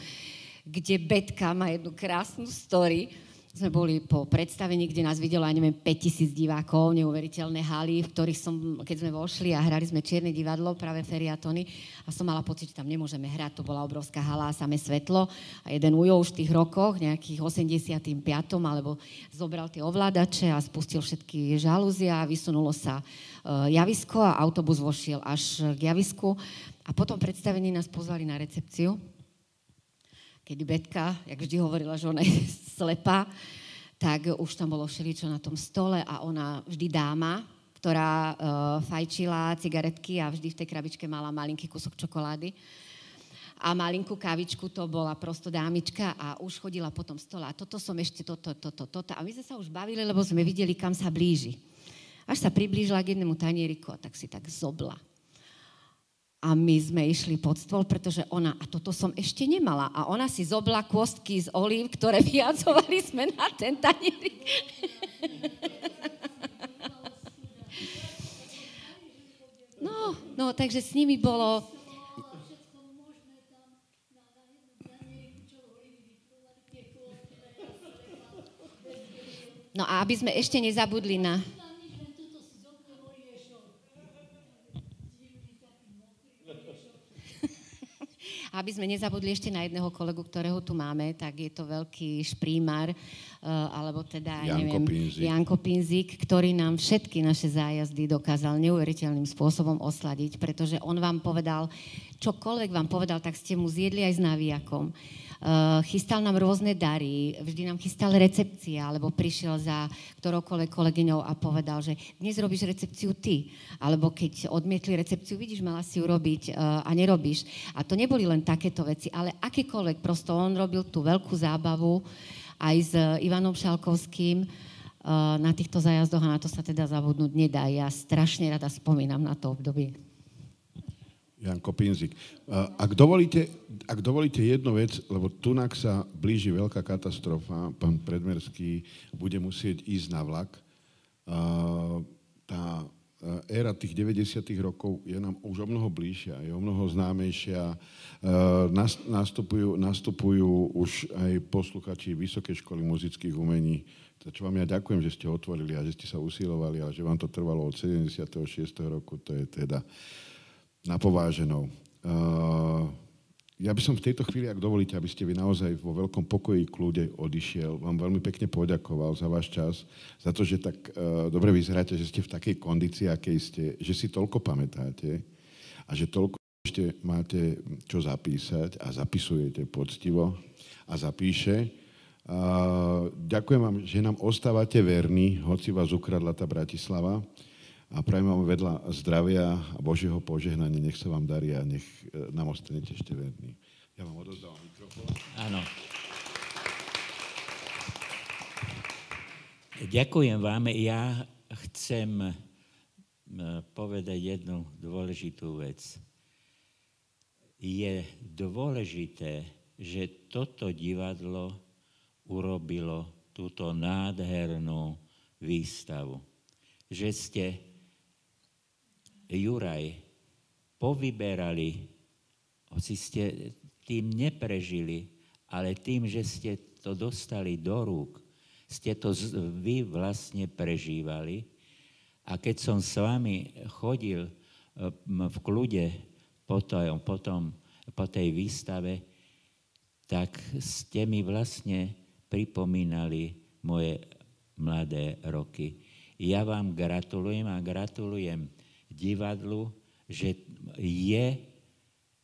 kde Betka má jednu krásnu story, sme boli po predstavení, kde nás videlo, ja neviem, 5000 divákov, neuveriteľné haly, v ktorých som, keď sme vošli a hrali sme Čierne divadlo, práve Feriatony, a som mala pocit, že tam nemôžeme hrať, to bola obrovská hala a samé svetlo. A jeden ujo už v tých rokoch, nejakých 85. alebo zobral tie ovládače a spustil všetky žalúzia a vysunulo sa uh, javisko a autobus vošiel až k javisku. A potom predstavení nás pozvali na recepciu kedy Betka, jak vždy hovorila, že ona je slepá, tak už tam bolo všeličo na tom stole a ona vždy dáma, ktorá uh, fajčila cigaretky a vždy v tej krabičke mala malinký kúsok čokolády. A malinkú kavičku to bola prosto dámička a už chodila po tom stole. A toto som ešte, toto, toto, toto. A my sme sa už bavili, lebo sme videli, kam sa blíži. Až sa priblížila k jednému tanieriku a tak si tak zobla a my sme išli pod stôl, pretože ona, a toto som ešte nemala, a ona si zobla kôstky z olív, ktoré vyjadzovali sme na ten tanierik. No, no, takže s nimi bolo... No a aby sme ešte nezabudli na aby sme nezabudli ešte na jedného kolegu, ktorého tu máme, tak je to veľký šprímar, uh, alebo teda, Janko neviem, Pinzik. Janko Pinzik, ktorý nám všetky naše zájazdy dokázal neuveriteľným spôsobom osladiť, pretože on vám povedal, čokoľvek vám povedal, tak ste mu zjedli aj s navijakom. Uh, chystal nám rôzne dary, vždy nám chystal recepcia, alebo prišiel za ktoroukoľvek kolegyňou a povedal, že dnes robíš recepciu ty, alebo keď odmietli recepciu, vidíš, mala si ju robiť uh, a nerobíš. A to neboli len takéto veci, ale akékoľvek, prosto on robil tú veľkú zábavu aj s Ivanom Šalkovským, uh, na týchto zájazdoch a na to sa teda zabudnúť nedá. Ja strašne rada spomínam na to obdobie. Janko Pinzik. Ak dovolíte, ak dovolíte jednu vec, lebo tunak sa blíži veľká katastrofa, pán Predmerský bude musieť ísť na vlak. Tá éra tých 90. rokov je nám už o mnoho bližšia, je o mnoho známejšia. Nastupujú, nastupujú už aj posluchači Vysokej školy muzických umení, za čo vám ja ďakujem, že ste otvorili a že ste sa usilovali a že vám to trvalo od 76. roku, to je teda na pováženou. Uh, ja by som v tejto chvíli, ak dovolíte, aby ste vy naozaj vo veľkom pokoji kľude odišiel, vám veľmi pekne poďakoval za váš čas, za to, že tak uh, dobre vyzeráte, že ste v takej kondícii, akej ste, že si toľko pamätáte a že toľko ešte máte čo zapísať a zapisujete poctivo a zapíše. Uh, ďakujem vám, že nám ostávate verní, hoci vás ukradla tá Bratislava a prajem vám vedľa zdravia a Božieho požehnania. Nech sa vám darí a nech e, nám ostanete ešte verní. Ja vám odozdávam mikrofón. Áno. Ďakujem vám. Ja chcem povedať jednu dôležitú vec. Je dôležité, že toto divadlo urobilo túto nádhernú výstavu. Že ste, Juraj, povyberali, hoci ste tým neprežili, ale tým, že ste to dostali do rúk, ste to vy vlastne prežívali. A keď som s vami chodil v kľude potom, potom po tej výstave, tak ste mi vlastne pripomínali moje mladé roky. Ja vám gratulujem a gratulujem divadlu, že je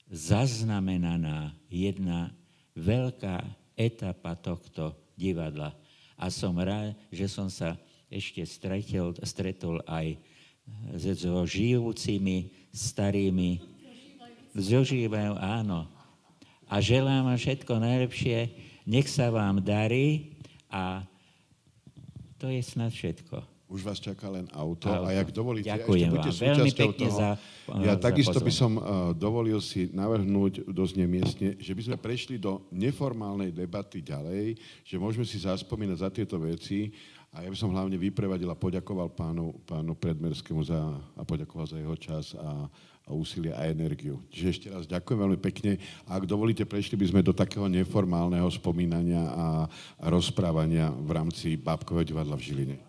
zaznamenaná jedna veľká etapa tohto divadla. A som rád, že som sa ešte stretol, stretol aj so žijúcimi, starými, zožívajú, áno. A želám vám všetko najlepšie, nech sa vám darí a to je snad všetko. Už vás čaká len auto, auto. a jak dovolíte, Ďakujem ešte vám. Veľmi pekne toho, za, Ja za takisto by pozvanie. som uh, dovolil si navrhnúť dosť nemiestne, že by sme prešli do neformálnej debaty ďalej, že môžeme si zaspomínať za tieto veci a ja by som hlavne vyprevadil a poďakoval pánu, pánu Predmerskému za, a poďakoval za jeho čas a, a úsilie a energiu. Čiže ešte raz ďakujem veľmi pekne a ak dovolíte, prešli by sme do takého neformálneho spomínania a, a rozprávania v rámci Bábkového divadla v Žiline.